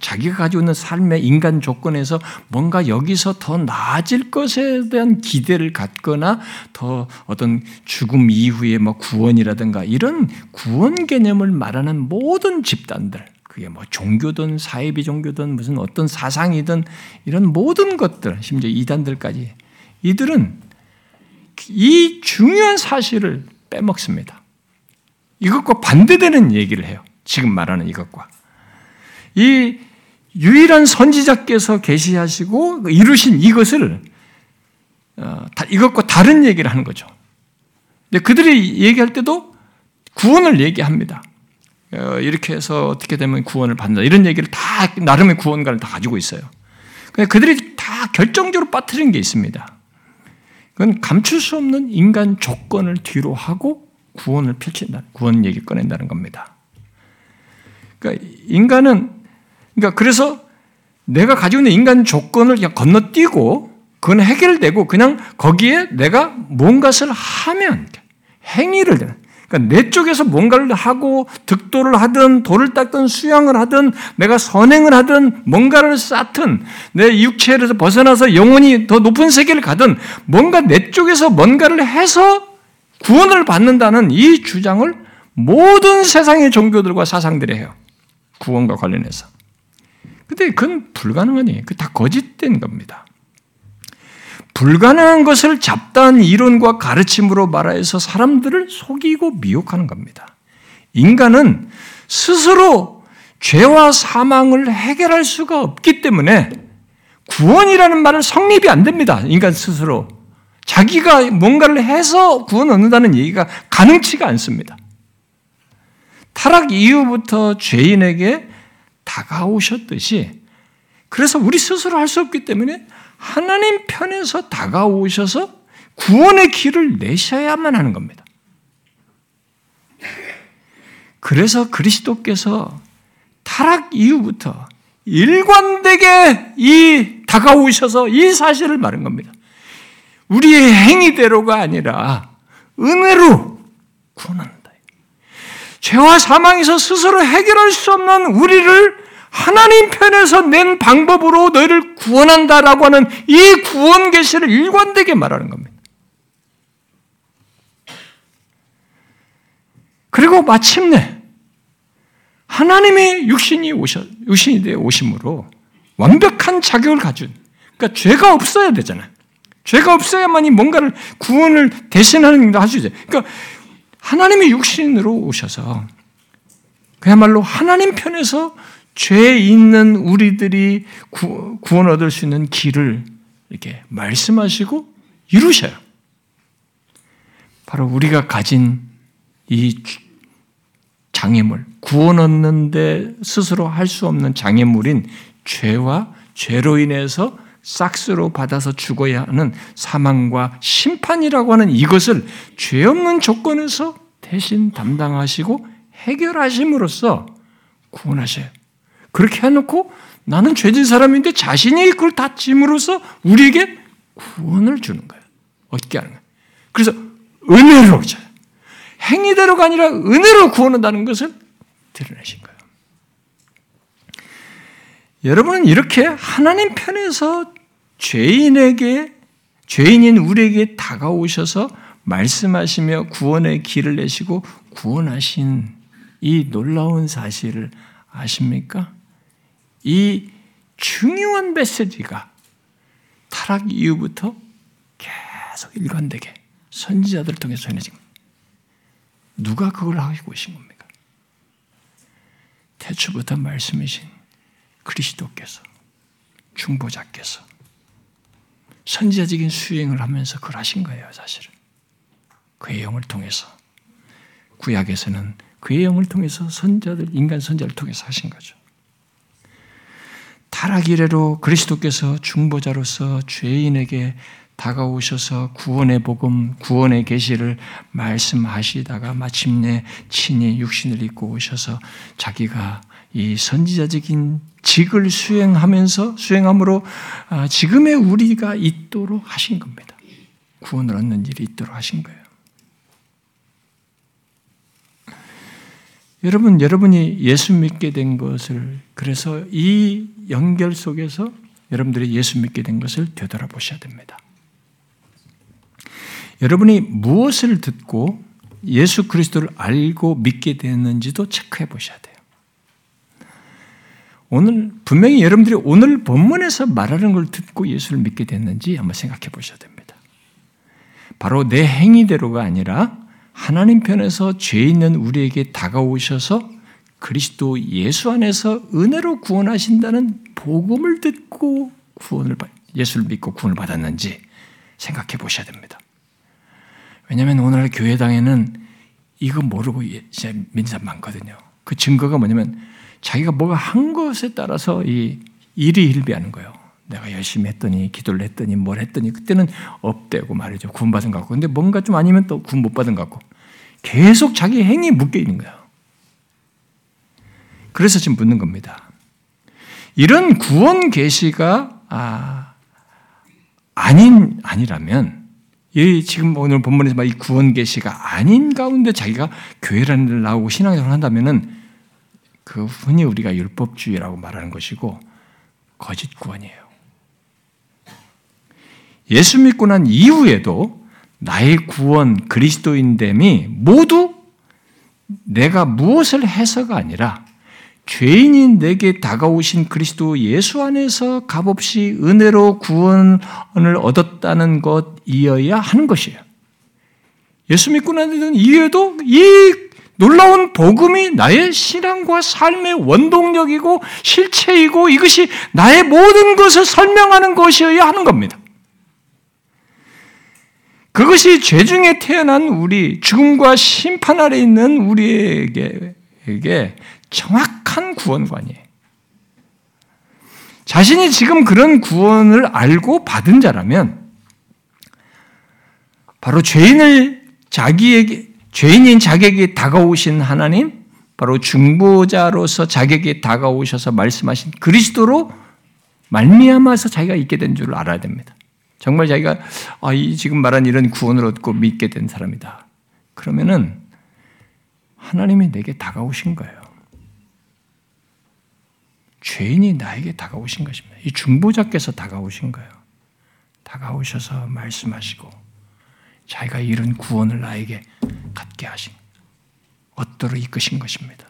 자기가 가지고 있는 삶의 인간 조건에서 뭔가 여기서 더 나아질 것에 대한 기대를 갖거나 더 어떤 죽음 이후에 뭐 구원이라든가 이런 구원 개념을 말하는 모든 집단들, 그게 뭐 종교든 사회비 종교든 무슨 어떤 사상이든 이런 모든 것들, 심지어 이단들까지 이들은 이 중요한 사실을 빼먹습니다. 이것과 반대되는 얘기를 해요. 지금 말하는 이것과. 이 유일한 선지자께서 계시하시고 이루신 이것을 어, 이것과 다른 얘기를 하는 거죠. 근데 그들이 얘기할 때도 구원을 얘기합니다. 어, 이렇게 해서 어떻게 되면 구원을 받는다. 이런 얘기를 다 나름의 구원관을 다 가지고 있어요. 그들이 다 결정적으로 빠뜨린 게 있습니다. 그건 감출 수 없는 인간 조건을 뒤로 하고 구원을 펼친다. 구원 얘기 꺼낸다는 겁니다. 그러니까 인간은 그러니까 그래서 내가 가지고 있는 인간 조건을 그냥 건너뛰고 그건 해결되고 그냥 거기에 내가 뭔가를 하면 행위를 그러니까 내 쪽에서 뭔가를 하고 득도를 하든 돌을 닦든 수양을 하든 내가 선행을 하든 뭔가를 쌓든 내 육체에서 벗어나서 영원히 더 높은 세계를 가든 뭔가 내 쪽에서 뭔가를 해서 구원을 받는다는 이 주장을 모든 세상의 종교들과 사상들이 해요. 구원과 관련해서. 근데 그건 불가능한 얘기예요. 그 다 거짓된 겁니다. 불가능한 것을 잡다한 이론과 가르침으로 말하여서 사람들을 속이고 미혹하는 겁니다. 인간은 스스로 죄와 사망을 해결할 수가 없기 때문에 구원이라는 말을 성립이 안 됩니다. 인간 스스로. 자기가 뭔가를 해서 구원 얻는다는 얘기가 가능치가 않습니다. 타락 이후부터 죄인에게 다가오셨듯이 그래서 우리 스스로 할 수 없기 때문에 하나님 편에서 다가오셔서 구원의 길을 내셔야만 하는 겁니다. 그래서 그리스도께서 타락 이후부터 일관되게 이 다가오셔서 이 사실을 말한 겁니다. 우리의 행위대로가 아니라 은혜로 구원한다. 죄와 사망에서 스스로 해결할 수 없는 우리를 하나님 편에서 낸 방법으로 너희를 구원한다라고 하는 이 구원 계시를 일관되게 말하는 겁니다. 그리고 마침내 하나님의 육신이 오셔 육신이 되어 오심으로 완벽한 자격을 가진 그러니까 죄가 없어야 되잖아요. 죄가 없어야만이 뭔가를 구원을 대신하는 일을 할수 있어요. 그러니까 하나님의 육신으로 오셔서 그야말로 하나님 편에서 죄 있는 우리들이 구, 원 얻을 수 있는 길을 이렇게 말씀하시고 이루셔요. 바로 우리가 가진 이 장애물, 구원 얻는데 스스로 할 수 없는 장애물인 죄와 죄로 인해서 싹스로 받아서 죽어야 하는 사망과 심판이라고 하는 이것을 죄 없는 조건에서 대신 담당하시고 해결하심으로써 구원하셔요. 그렇게 해놓고 나는 죄진 사람인데 자신이 그걸 다 짐으로써 우리에게 구원을 주는 거예요. 얻게 하는 거예요. 그래서 은혜로 행위대로가 아니라 은혜로 구원한다는 것을 드러내신 거예요. 여러분은 이렇게 하나님 편에서 죄인에게 죄인인 우리에게 다가오셔서 말씀하시며 구원의 길을 내시고 구원하신 이 놀라운 사실을 아십니까? 이 중요한 메시지가 타락 이후부터 계속 일관되게 선지자들을 통해서 전해진 겁니다. 누가 그걸 하고 계신 겁니까? 태초부터 말씀이신 그리스도께서 중보자께서 선지자적인 수행을 하면서 그걸 하신 거예요, 사실은. 그의 영을 통해서. 구약에서는 그의 영을 통해서 선자들, 인간 선자를 통해서 하신 거죠. 타락 이래로 그리스도께서 중보자로서 죄인에게 다가오셔서 구원의 복음, 구원의 계시를 말씀하시다가 마침내 친히 육신을 입고 오셔서 자기가 이 선지자적인 직을 수행하면서 수행함으로 아, 지금의 우리가 있도록 하신 겁니다. 구원을 얻는 일이 있도록 하신 거예요. 여러분, 여러분이 예수 믿게 된 것을 그래서 이 연결 속에서 여러분들이 예수 믿게 된 것을 되돌아보셔야 됩니다. 여러분이 무엇을 듣고 예수 그리스도를 알고 믿게 됐는지도 체크해 보셔야 돼요. 오늘 분명히 여러분들이 오늘 본문에서 말하는 걸 듣고 예수를 믿게 됐는지 한번 생각해 보셔야 됩니다. 바로 내 행위대로가 아니라 하나님 편에서 죄 있는 우리에게 다가오셔서 그리스도 예수 안에서 은혜로 구원하신다는 복음을 듣고 구원을 예수를 믿고 구원을 받았는지 생각해 보셔야 됩니다. 왜냐하면 오늘 교회당에는 이거 모르고 믿는 사람 많거든요. 그 증거가 뭐냐면 자기가 뭐가 한 것에 따라서 이 일이 일비하는 거예요. 내가 열심히 했더니 기도를 했더니 뭘 했더니 그때는 업되고 말이죠. 구원받은 것 같고. 근데 뭔가 좀 아니면 또 구원 못 받은 것 같고. 계속 자기 행위에 묶여 있는 거예요. 그래서 지금 묻는 겁니다. 이런 구원 계시가 아, 아닌 아니라면 이 지금 오늘 본문에서 이 구원 계시가 아닌 가운데 자기가 교회라는 데를 나오고 신앙생활을 한다면은 그 흔히 우리가 율법주의라고 말하는 것이고 거짓 구원이에요. 예수 믿고 난 이후에도 나의 구원 그리스도인됨이 모두 내가 무엇을 해서가 아니라 죄인인 내게 다가오신 그리스도 예수 안에서 값없이 은혜로 구원을 얻었다는 것이어야 하는 것이에요. 예수 믿고 나는 이후에도 이 놀라운 복음이 나의 신앙과 삶의 원동력이고 실체이고 이것이 나의 모든 것을 설명하는 것이어야 하는 겁니다. 그것이 죄 중에 태어난 우리, 죽음과 심판 아래 있는 우리에게 정확한 구원관이에요. 자신이 지금 그런 구원을 알고 받은 자라면 바로 죄인을 자기에게 죄인인 자기에게 다가오신 하나님, 바로 중보자로서 자기에게 다가오셔서 말씀하신 그리스도로 말미암아서 자기가 있게 된 줄 알아야 됩니다. 정말 자기가 아, 이 지금 말한 이런 구원을 얻고 믿게 된 사람이다. 그러면은 하나님이 내게 다가오신 거예요. 죄인이 나에게 다가오신 것입니다. 이 중보자께서 다가오신 거예요. 다가오셔서 말씀하시고 자기가 이런 구원을 나에게 갖게 하신 얻도록 이끄신 것입니다.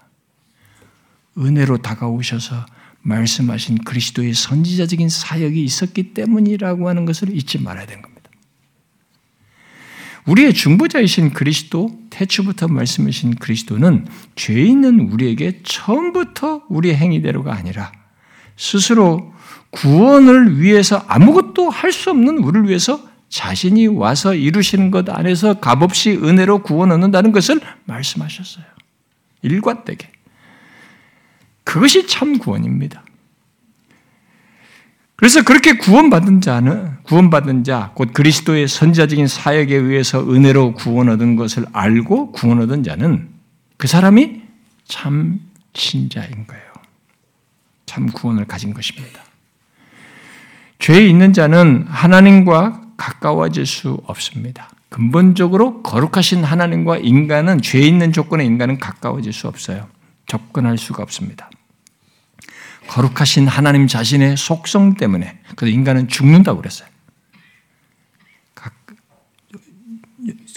은혜로 다가오셔서 말씀하신 그리스도의 선지자적인 사역이 있었기 때문이라고 하는 것을 잊지 말아야 되는 겁니다. 우리의 중보자이신 그리스도, 태초부터 말씀하신 그리스도는 죄 있는 우리에게 처음부터 우리의 행위대로가 아니라 스스로 구원을 위해서 아무것도 할 수 없는 우리를 위해서 자신이 와서 이루시는 것 안에서 값없이 은혜로 구원 얻는다는 것을 말씀하셨어요. 일관되게. 그것이 참 구원입니다. 그래서 그렇게 구원받은 자는 구원받은 자, 곧 그리스도의 선지자적인 사역에 의해서 은혜로 구원 얻은 것을 알고 구원 얻은 자는 그 사람이 참 신자인 거예요. 참 구원을 가진 것입니다. 죄에 있는 자는 하나님과 가까워질 수 없습니다. 근본적으로 거룩하신 하나님과 인간은 죄 있는 조건의 인간은 가까워질 수 없어요. 접근할 수가 없습니다. 거룩하신 하나님 자신의 속성 때문에 그 인간은 죽는다고 그랬어요.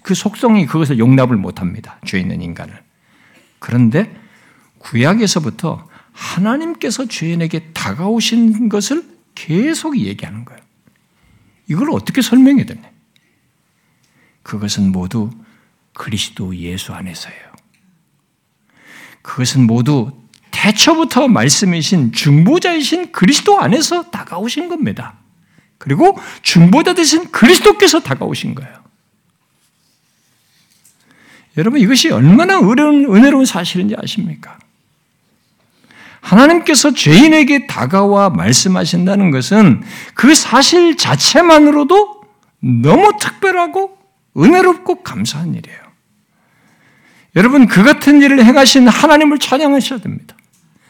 그 속성이 그것을 용납을 못합니다. 죄 있는 인간을. 그런데 구약에서부터 하나님께서 죄인에게 다가오신 것을 계속 얘기하는 거예요. 이걸 어떻게 설명해야 되냐? 그것은 모두 그리스도 예수 안에서예요. 그것은 모두 태초부터 말씀이신 중보자이신 그리스도 안에서 다가오신 겁니다. 그리고 중보자 되신 그리스도께서 다가오신 거예요. 여러분 이것이 얼마나 은혜로운, 사실인지 아십니까? 하나님께서 죄인에게 다가와 말씀하신다는 것은 그 사실 자체만으로도 너무 특별하고 은혜롭고 감사한 일이에요. 여러분 그 같은 일을 행하신 하나님을 찬양하셔야 됩니다.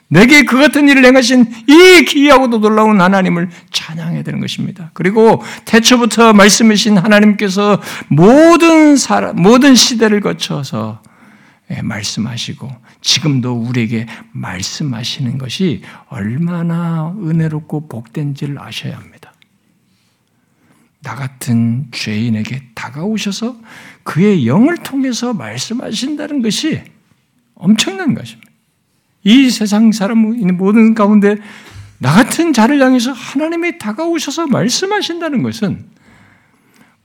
내게 그 같은 일을 행하신 이 기이하고도 놀라운 하나님을 찬양해야 되는 것입니다. 그리고 태초부터 말씀이신 하나님께서 모든 사람, 모든 시대를 거쳐서 예, 말씀하시고 지금도 우리에게 말씀하시는 것이 얼마나 은혜롭고 복된지를 아셔야 합니다. 나 같은 죄인에게 다가오셔서 그의 영을 통해서 말씀하신다는 것이 엄청난 것입니다. 이 세상 사람 모든 가운데 나 같은 자를 향해서 하나님이 다가오셔서 말씀하신다는 것은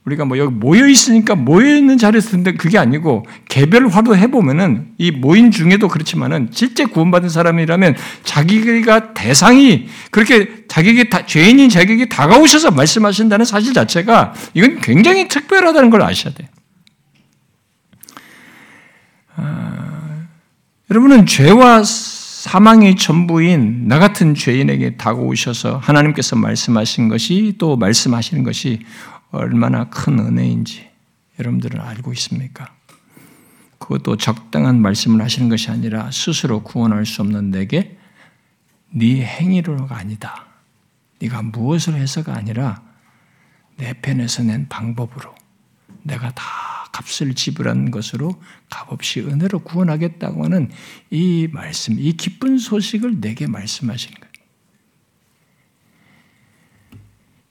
우리가 뭐 여기 모여 있으니까 모여 있는 자리에서 듣는데 그게 아니고 개별화도 해보면은 이 모인 중에도 그렇지만은 실제 구원받은 사람이라면 자기가 대상이 그렇게 자기에게 다, 죄인인 자기에게 다가오셔서 말씀하신다는 사실 자체가 이건 굉장히 특별하다는 걸 아셔야 돼요. 아, 여러분은 죄와 사망의 전부인 나 같은 죄인에게 다가오셔서 하나님께서 말씀하신 것이 또 말씀하시는 것이 얼마나 큰 은혜인지 여러분들은 알고 있습니까? 그것도 적당한 말씀을 하시는 것이 아니라 스스로 구원할 수 없는 내게 네 행위로가 아니다. 네가 무엇을 해서가 아니라 내 편에서 낸 방법으로 내가 다 값을 지불한 것으로 값없이 은혜로 구원하겠다고 하는 이 말씀, 이 기쁜 소식을 내게 말씀하시는 거예요.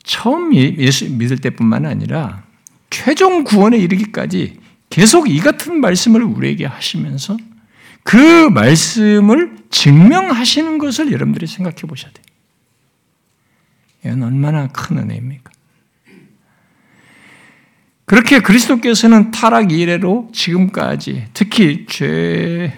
처음 예, 예수 믿을 때뿐만 아니라 최종 구원에 이르기까지 계속 이 같은 말씀을 우리에게 하시면서 그 말씀을 증명하시는 것을 여러분들이 생각해 보셔야 돼요. 이건 얼마나 큰 은혜입니까? 그렇게 그리스도께서는 타락 이래로 지금까지 특히 죄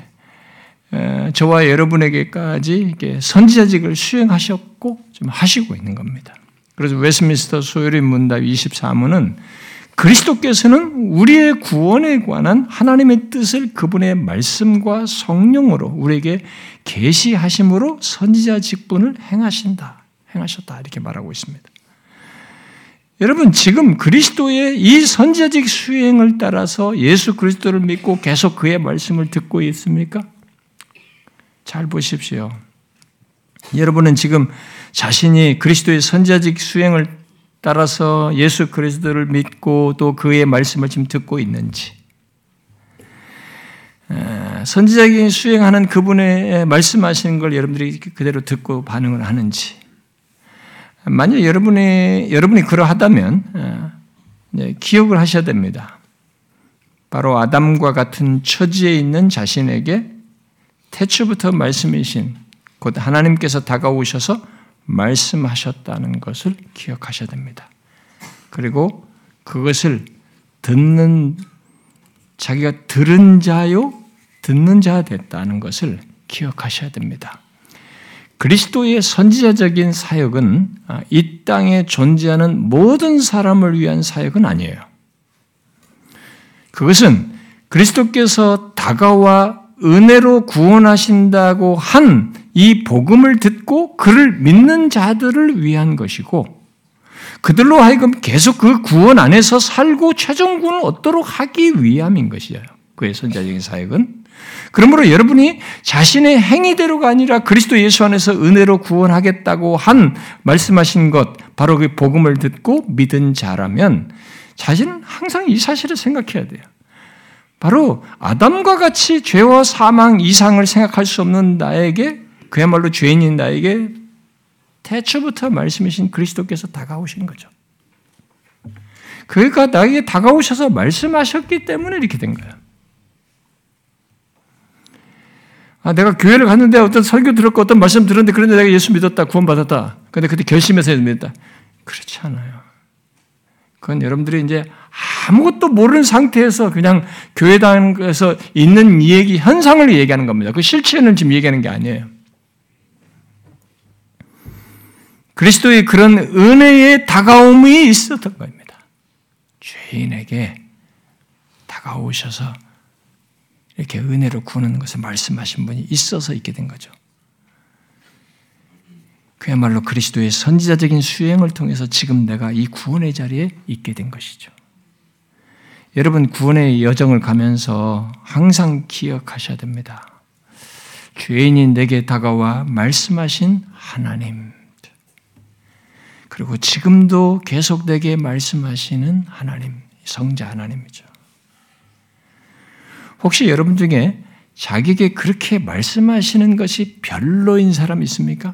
저와 여러분에게까지 선지자직을 수행하셨고 좀 하시고 있는 겁니다. 그래서 웨스민스터 소요린 문답 24문은 그리스도께서는 우리의 구원에 관한 하나님의 뜻을 그분의 말씀과 성령으로 우리에게 계시하심으로 선지자 직분을 행하신다. 행하셨다. 이렇게 말하고 있습니다. 여러분 지금 그리스도의 이 선지자직 수행을 따라서 예수 그리스도를 믿고 계속 그의 말씀을 듣고 있습니까? 잘 보십시오. 여러분은 지금 자신이 그리스도의 선지자직 수행을 따라서 예수 그리스도를 믿고 또 그의 말씀을 지금 듣고 있는지, 선지자적인 수행하는 그분의 말씀하시는 걸 여러분들이 그대로 듣고 반응을 하는지, 만약 여러분이 여러분이 그러하다면 기억을 하셔야 됩니다. 바로 아담과 같은 처지에 있는 자신에게 태초부터 말씀이신 곧 하나님께서 다가오셔서 말씀하셨다는 것을 기억하셔야 됩니다. 그리고 그것을 듣는 자기가 들은 자요 듣는 자 됐다는 것을 기억하셔야 됩니다. 그리스도의 선지자적인 사역은 아, 이 땅에 존재하는 모든 사람을 위한 사역은 아니에요. 그것은 그리스도께서 다가와 은혜로 구원하신다고 한 이 복음을 듣고 그를 믿는 자들을 위한 것이고 그들로 하여금 계속 그 구원 안에서 살고 최종 구원을 얻도록 하기 위함인 것이에요. 그의 선자적인 사역은. 그러므로 여러분이 자신의 행위대로가 아니라 그리스도 예수 안에서 은혜로 구원하겠다고 한 말씀하신 것, 바로 그 복음을 듣고 믿은 자라면 자신은 항상 이 사실을 생각해야 돼요. 바로 아담과 같이 죄와 사망 이상을 생각할 수 없는 나에게 그야말로 죄인인 나에게 태초부터 말씀이신 그리스도께서 다가오신 거죠. 그가 나에게 다가오셔서 말씀하셨기 때문에 이렇게 된 거야. 아, 내가 교회를 갔는데 어떤 설교 들었고 어떤 말씀 들었는데 그런데 내가 예수 믿었다, 구원받았다. 근데 그때 결심해서 믿었다. 그렇지 않아요. 그건 여러분들이 이제 아무것도 모르는 상태에서 그냥 교회당에서 있는 얘기, 현상을 얘기하는 겁니다. 그 실체는 지금 얘기하는 게 아니에요. 그리스도의 그런 은혜의 다가옴이 있었던 겁니다. 죄인에게 다가오셔서 이렇게 은혜로 구하는 것을 말씀하신 분이 있어서 있게 된 거죠. 그야말로 그리스도의 선지자적인 수행을 통해서 지금 내가 이 구원의 자리에 있게 된 것이죠. 여러분, 구원의 여정을 가면서 항상 기억하셔야 됩니다. 죄인이 내게 다가와 말씀하신 하나님. 그리고 지금도 계속 내게 말씀하시는 하나님, 성자 하나님이죠. 혹시 여러분 중에 자기에게 그렇게 말씀하시는 것이 별로인 사람 있습니까?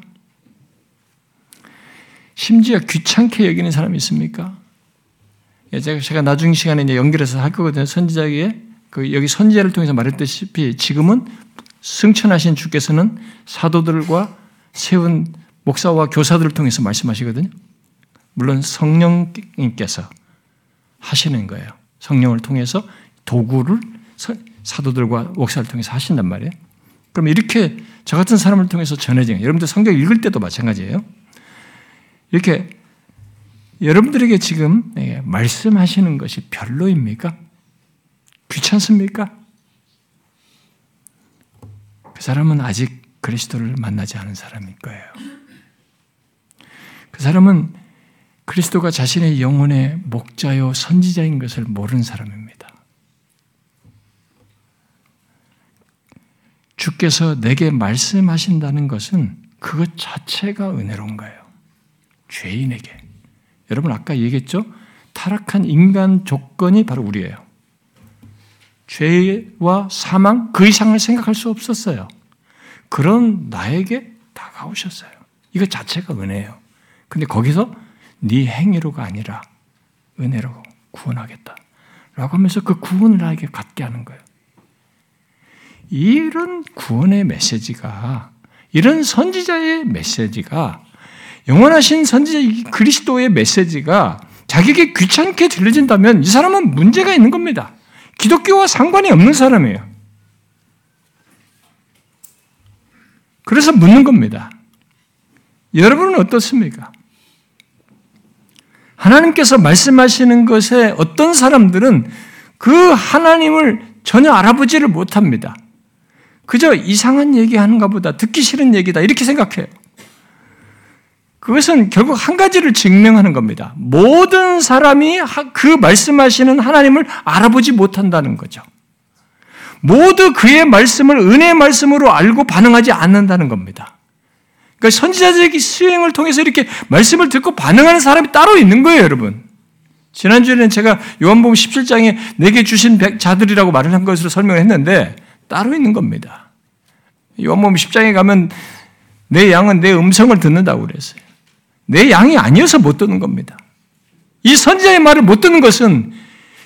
심지어 귀찮게 여기는 사람이 있습니까? 예, 제가, 제가 나중 시간에 이제 연결해서 할 거거든요. 선지자에게. 그 여기 선지자를 통해서 말했다시피 지금은 승천하신 주께서는 사도들과 세운 목사와 교사들을 통해서 말씀하시거든요. 물론 성령님께서 하시는 거예요. 성령을 통해서 도구를 사도들과 목사를 통해서 하신단 말이에요. 그럼 이렇게 저 같은 사람을 통해서 전해지는 여러분들 성경 읽을 때도 마찬가지예요. 이렇게 여러분들에게 지금 예, 말씀하시는 것이 별로입니까? 귀찮습니까? 그 사람은 아직 그리스도를 만나지 않은 사람일 거예요. 그 사람은 그리스도가 자신의 영혼의 목자요 선지자인 것을 모르는 사람입니다. 주께서 내게 말씀하신다는 것은 그것 자체가 은혜로운 거예요. 죄인에게. 여러분 아까 얘기했죠? 타락한 인간 조건이 바로 우리예요. 죄와 사망 그 이상을 생각할 수 없었어요. 그런 나에게 다가오셨어요. 이거 자체가 은혜예요. 근데 거기서 네 행위로가 아니라 은혜로 구원하겠다. 라고 하면서 그 구원을 나에게 갖게 하는 거예요. 이런 구원의 메시지가, 이런 선지자의 메시지가 영원하신 선지자 그리스도의 메시지가 자기에게 귀찮게 들려진다면 이 사람은 문제가 있는 겁니다. 기독교와 상관이 없는 사람이에요. 그래서 묻는 겁니다. 여러분은 어떻습니까? 하나님께서 말씀하시는 것에 어떤 사람들은 그 하나님을 전혀 알아보지를 못합니다. 그저 이상한 얘기 하는가 보다, 듣기 싫은 얘기다, 이렇게 생각해요. 그것은 결국 한 가지를 증명하는 겁니다. 모든 사람이 그 말씀하시는 하나님을 알아보지 못한다는 거죠. 모두 그의 말씀을 은혜의 말씀으로 알고 반응하지 않는다는 겁니다. 그러니까 선지자적인 수행을 통해서 이렇게 말씀을 듣고 반응하는 사람이 따로 있는 거예요, 여러분. 지난주에는 제가 요한복음 17장에 내게 주신 자들이라고 말을 한 것으로 설명을 했는데 따로 있는 겁니다. 요한복음 10장에 가면 내 양은 내 음성을 듣는다고 그랬어요. 내 양이 아니어서 못 듣는 겁니다. 이 선지자의 말을 못 듣는 것은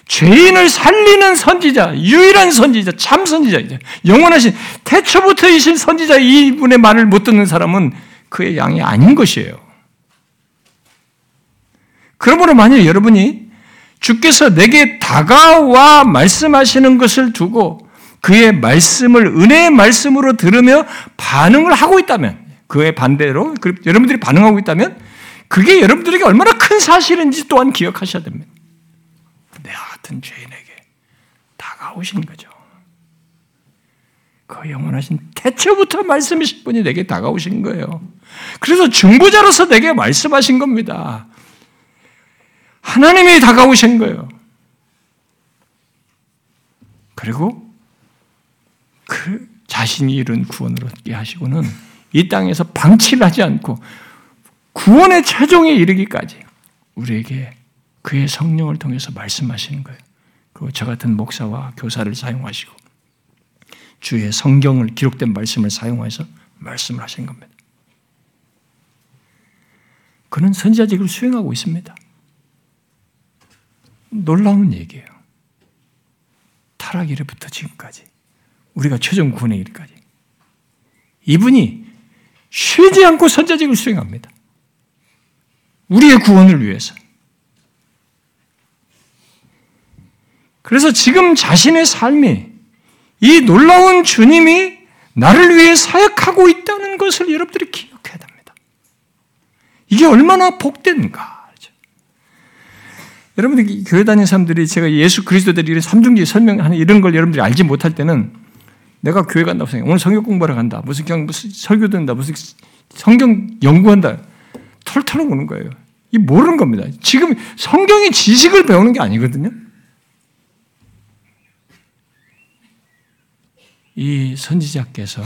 죄인을 살리는 선지자, 유일한 선지자, 참 선지자이죠. 영원하신 태초부터이신 선지자 이분의 말을 못 듣는 사람은 그의 양이 아닌 것이에요. 그러므로 만약 여러분이 주께서 내게 다가와 말씀하시는 것을 두고 그의 말씀을 은혜의 말씀으로 들으며 반응을 하고 있다면 그의 반대로 여러분들이 반응하고 있다면 그게 여러분들에게 얼마나 큰 사실인지 또한 기억하셔야 됩니다. 내 같은 죄인에게 다가오신 거죠. 그 영원하신 태초부터 말씀이신 분이 내게 다가오신 거예요. 그래서 중보자로서 내게 말씀하신 겁니다. 하나님이 다가오신 거예요. 그리고 그 자신이 이룬 구원을 얻게 하시고는 이 땅에서 방치를 하지 않고 구원의 최종에 이르기까지 우리에게 그의 성령을 통해서 말씀하시는 거예요. 그리고 저 같은 목사와 교사를 사용하시고 주의 성경을 기록된 말씀을 사용해서 말씀을 하신 겁니다. 그는 선지자직을 수행하고 있습니다. 놀라운 얘기예요. 타락 이래부터 지금까지 우리가 최종 구원의 일까지 이분이 쉬지 않고 선자직을 수행합니다. 우리의 구원을 위해서. 그래서 지금 자신의 삶이 이 놀라운 주님이 나를 위해 사역하고 있다는 것을 여러분들이 기억해야 됩니다. 이게 얼마나 복된가. 여러분들 교회 다니는 사람들이 제가 예수 그리스도들이 삼중지 설명하는 이런 걸 여러분들이 알지 못할 때는 내가 교회 간다고 생각해. 오늘 성경 공부하러 간다. 무슨 그냥 무슨 설교 듣는다. 무슨 성경 연구한다. 털털 오는 거예요. 이 모르는 겁니다. 지금 성경의 지식을 배우는 게 아니거든요. 이 선지자께서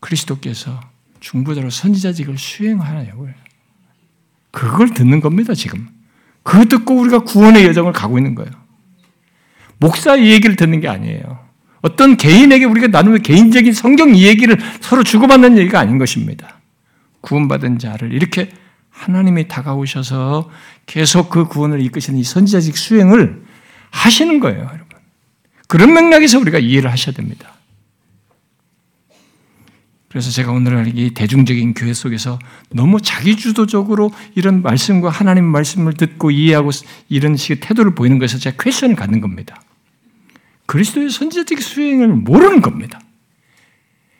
그리스도께서 중보자로 선지자직을 수행하냐고요. 그걸 듣는 겁니다, 지금. 그거 듣고 우리가 구원의 여정을 가고 있는 거예요. 목사 이 얘기를 듣는 게 아니에요. 어떤 개인에게 우리가 나누는 개인적인 성경 이야기를 서로 주고받는 얘기가 아닌 것입니다. 구원받은 자를 이렇게 하나님이 다가오셔서 계속 그 구원을 이끄시는 이 선지자직 수행을 하시는 거예요, 여러분. 그런 맥락에서 우리가 이해를 하셔야 됩니다. 그래서 제가 오늘 이 대중적인 교회 속에서 너무 자기주도적으로 이런 말씀과 하나님 말씀을 듣고 이해하고 이런 식의 태도를 보이는 것에서 제가 퀘션을 갖는 겁니다. 그리스도의 선지자적 수행을 모르는 겁니다.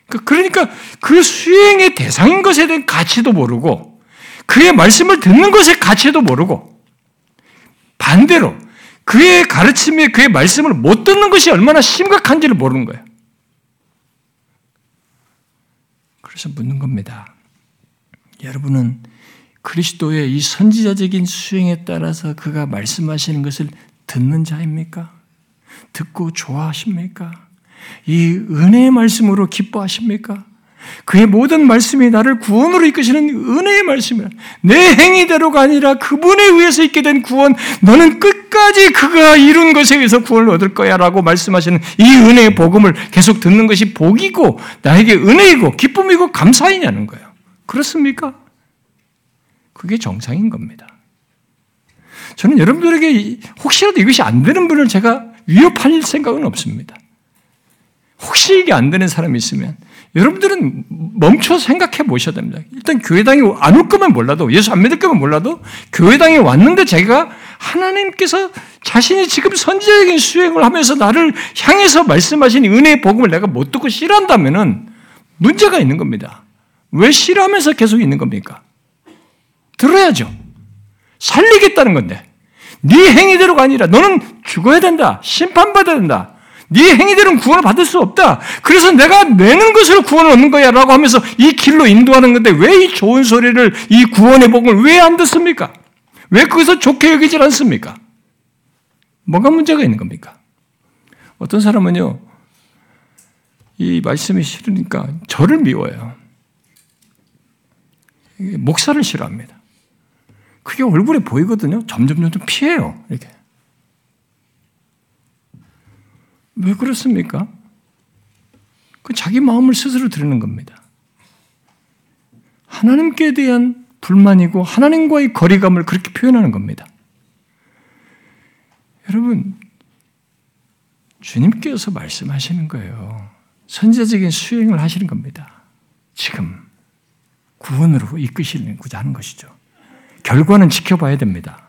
그, 그러니까 그 수행의 대상인 것에 대한 가치도 모르고 그의 말씀을 듣는 것의 가치도 모르고 반대로 그의 가르침에 그의 말씀을 못 듣는 것이 얼마나 심각한지를 모르는 거예요. 그래서 묻는 겁니다. 여러분은 그리스도의 이 선지자적인 수행에 따라서 그가 말씀하시는 것을 듣는 자입니까? 듣고 좋아하십니까? 이 은혜의 말씀으로 기뻐하십니까? 그의 모든 말씀이 나를 구원으로 이끄시는 은혜의 말씀이라. 내 행위대로가 아니라 그분에 의해서 있게 된 구원, 너는 끝까지 그가 이룬 것에 의해서 구원을 얻을 거야 라고 말씀하시는 이 은혜의 복음을 계속 듣는 것이 복이고, 나에게 은혜이고, 기쁨이고, 감사이냐는 거예요. 그렇습니까? 그게 정상인 겁니다. 저는 여러분들에게 혹시라도 이것이 안 되는 분을 제가 위협할 생각은 없습니다. 혹시 이게 안 되는 사람이 있으면 여러분들은 멈춰 생각해 보셔야 됩니다. 일단 교회당에 안 올 거면 몰라도, 예수 안 믿을 거면 몰라도, 교회당에 왔는데 제가 하나님께서 자신이 지금 선지자적인 수행을 하면서 나를 향해서 말씀하신 은혜의 복음을 내가 못 듣고 싫어한다면은 문제가 있는 겁니다. 왜 싫어하면서 계속 있는 겁니까? 들어야죠. 살리겠다는 건데. 네 행위대로가 아니라 너는 죽어야 된다. 심판받아야 된다. 네 행위대로는 구원을 받을 수 없다. 그래서 내가 내는 것으로 구원을 얻는 거야 라고 하면서 이 길로 인도하는 건데 왜 이 좋은 소리를 이 구원의 복을 왜 안 듣습니까? 왜 거기서 좋게 여기질 않습니까? 뭐가 문제가 있는 겁니까? 어떤 사람은요, 이 말씀이 싫으니까 저를 미워요. 목사를 싫어합니다. 그게 얼굴에 보이거든요. 점점 점점 피해요. 이렇게. 왜 그렇습니까? 그 자기 마음을 스스로 드리는 겁니다. 하나님께 대한 불만이고 하나님과의 거리감을 그렇게 표현하는 겁니다. 여러분, 주님께서 말씀하시는 거예요. 선제적인 수행을 하시는 겁니다. 지금 구원으로 이끄시고자 하는 것이죠. 결과는 지켜봐야 됩니다.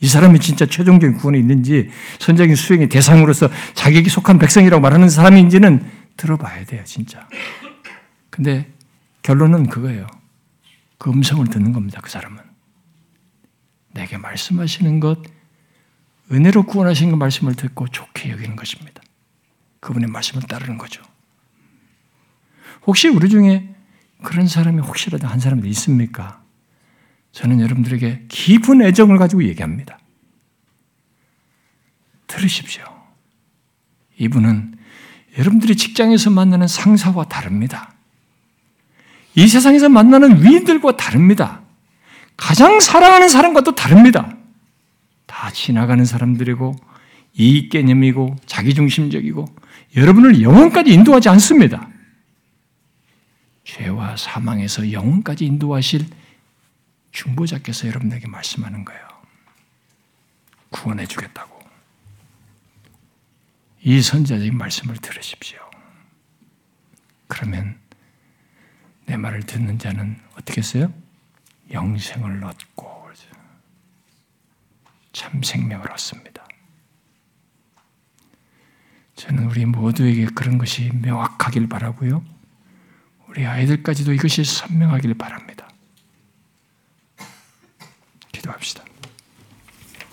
이 사람이 진짜 최종적인 구원이 있는지 선적인 수행의 대상으로서 자격이 속한 백성이라고 말하는 사람인지는 들어봐야 돼요, 진짜. 근데 결론은 그거예요. 그 음성을 듣는 겁니다, 그 사람은. 내게 말씀하시는 것, 은혜로 구원하신 그 말씀을 듣고 좋게 여기는 것입니다. 그분의 말씀을 따르는 거죠. 혹시 우리 중에 그런 사람이 혹시라도 한 사람도 있습니까? 저는 여러분들에게 깊은 애정을 가지고 얘기합니다. 들으십시오. 이분은 여러분들이 직장에서 만나는 상사와 다릅니다. 이 세상에서 만나는 위인들과 다릅니다. 가장 사랑하는 사람과도 다릅니다. 다 지나가는 사람들이고 이익 개념이고 자기중심적이고 여러분을 영혼까지 인도하지 않습니다. 죄와 사망에서 영혼까지 인도하실 중보자께서 여러분에게 말씀하는 거예요. 구원해 주겠다고. 이 선자적인 말씀을 들으십시오. 그러면 내 말을 듣는 자는 어떻게 했어요? 영생을 얻고 참 생명을 얻습니다. 저는 우리 모두에게 그런 것이 명확하길 바라고요. 우리 아이들까지도 이것이 선명하길 바랍니다. 기도합시다.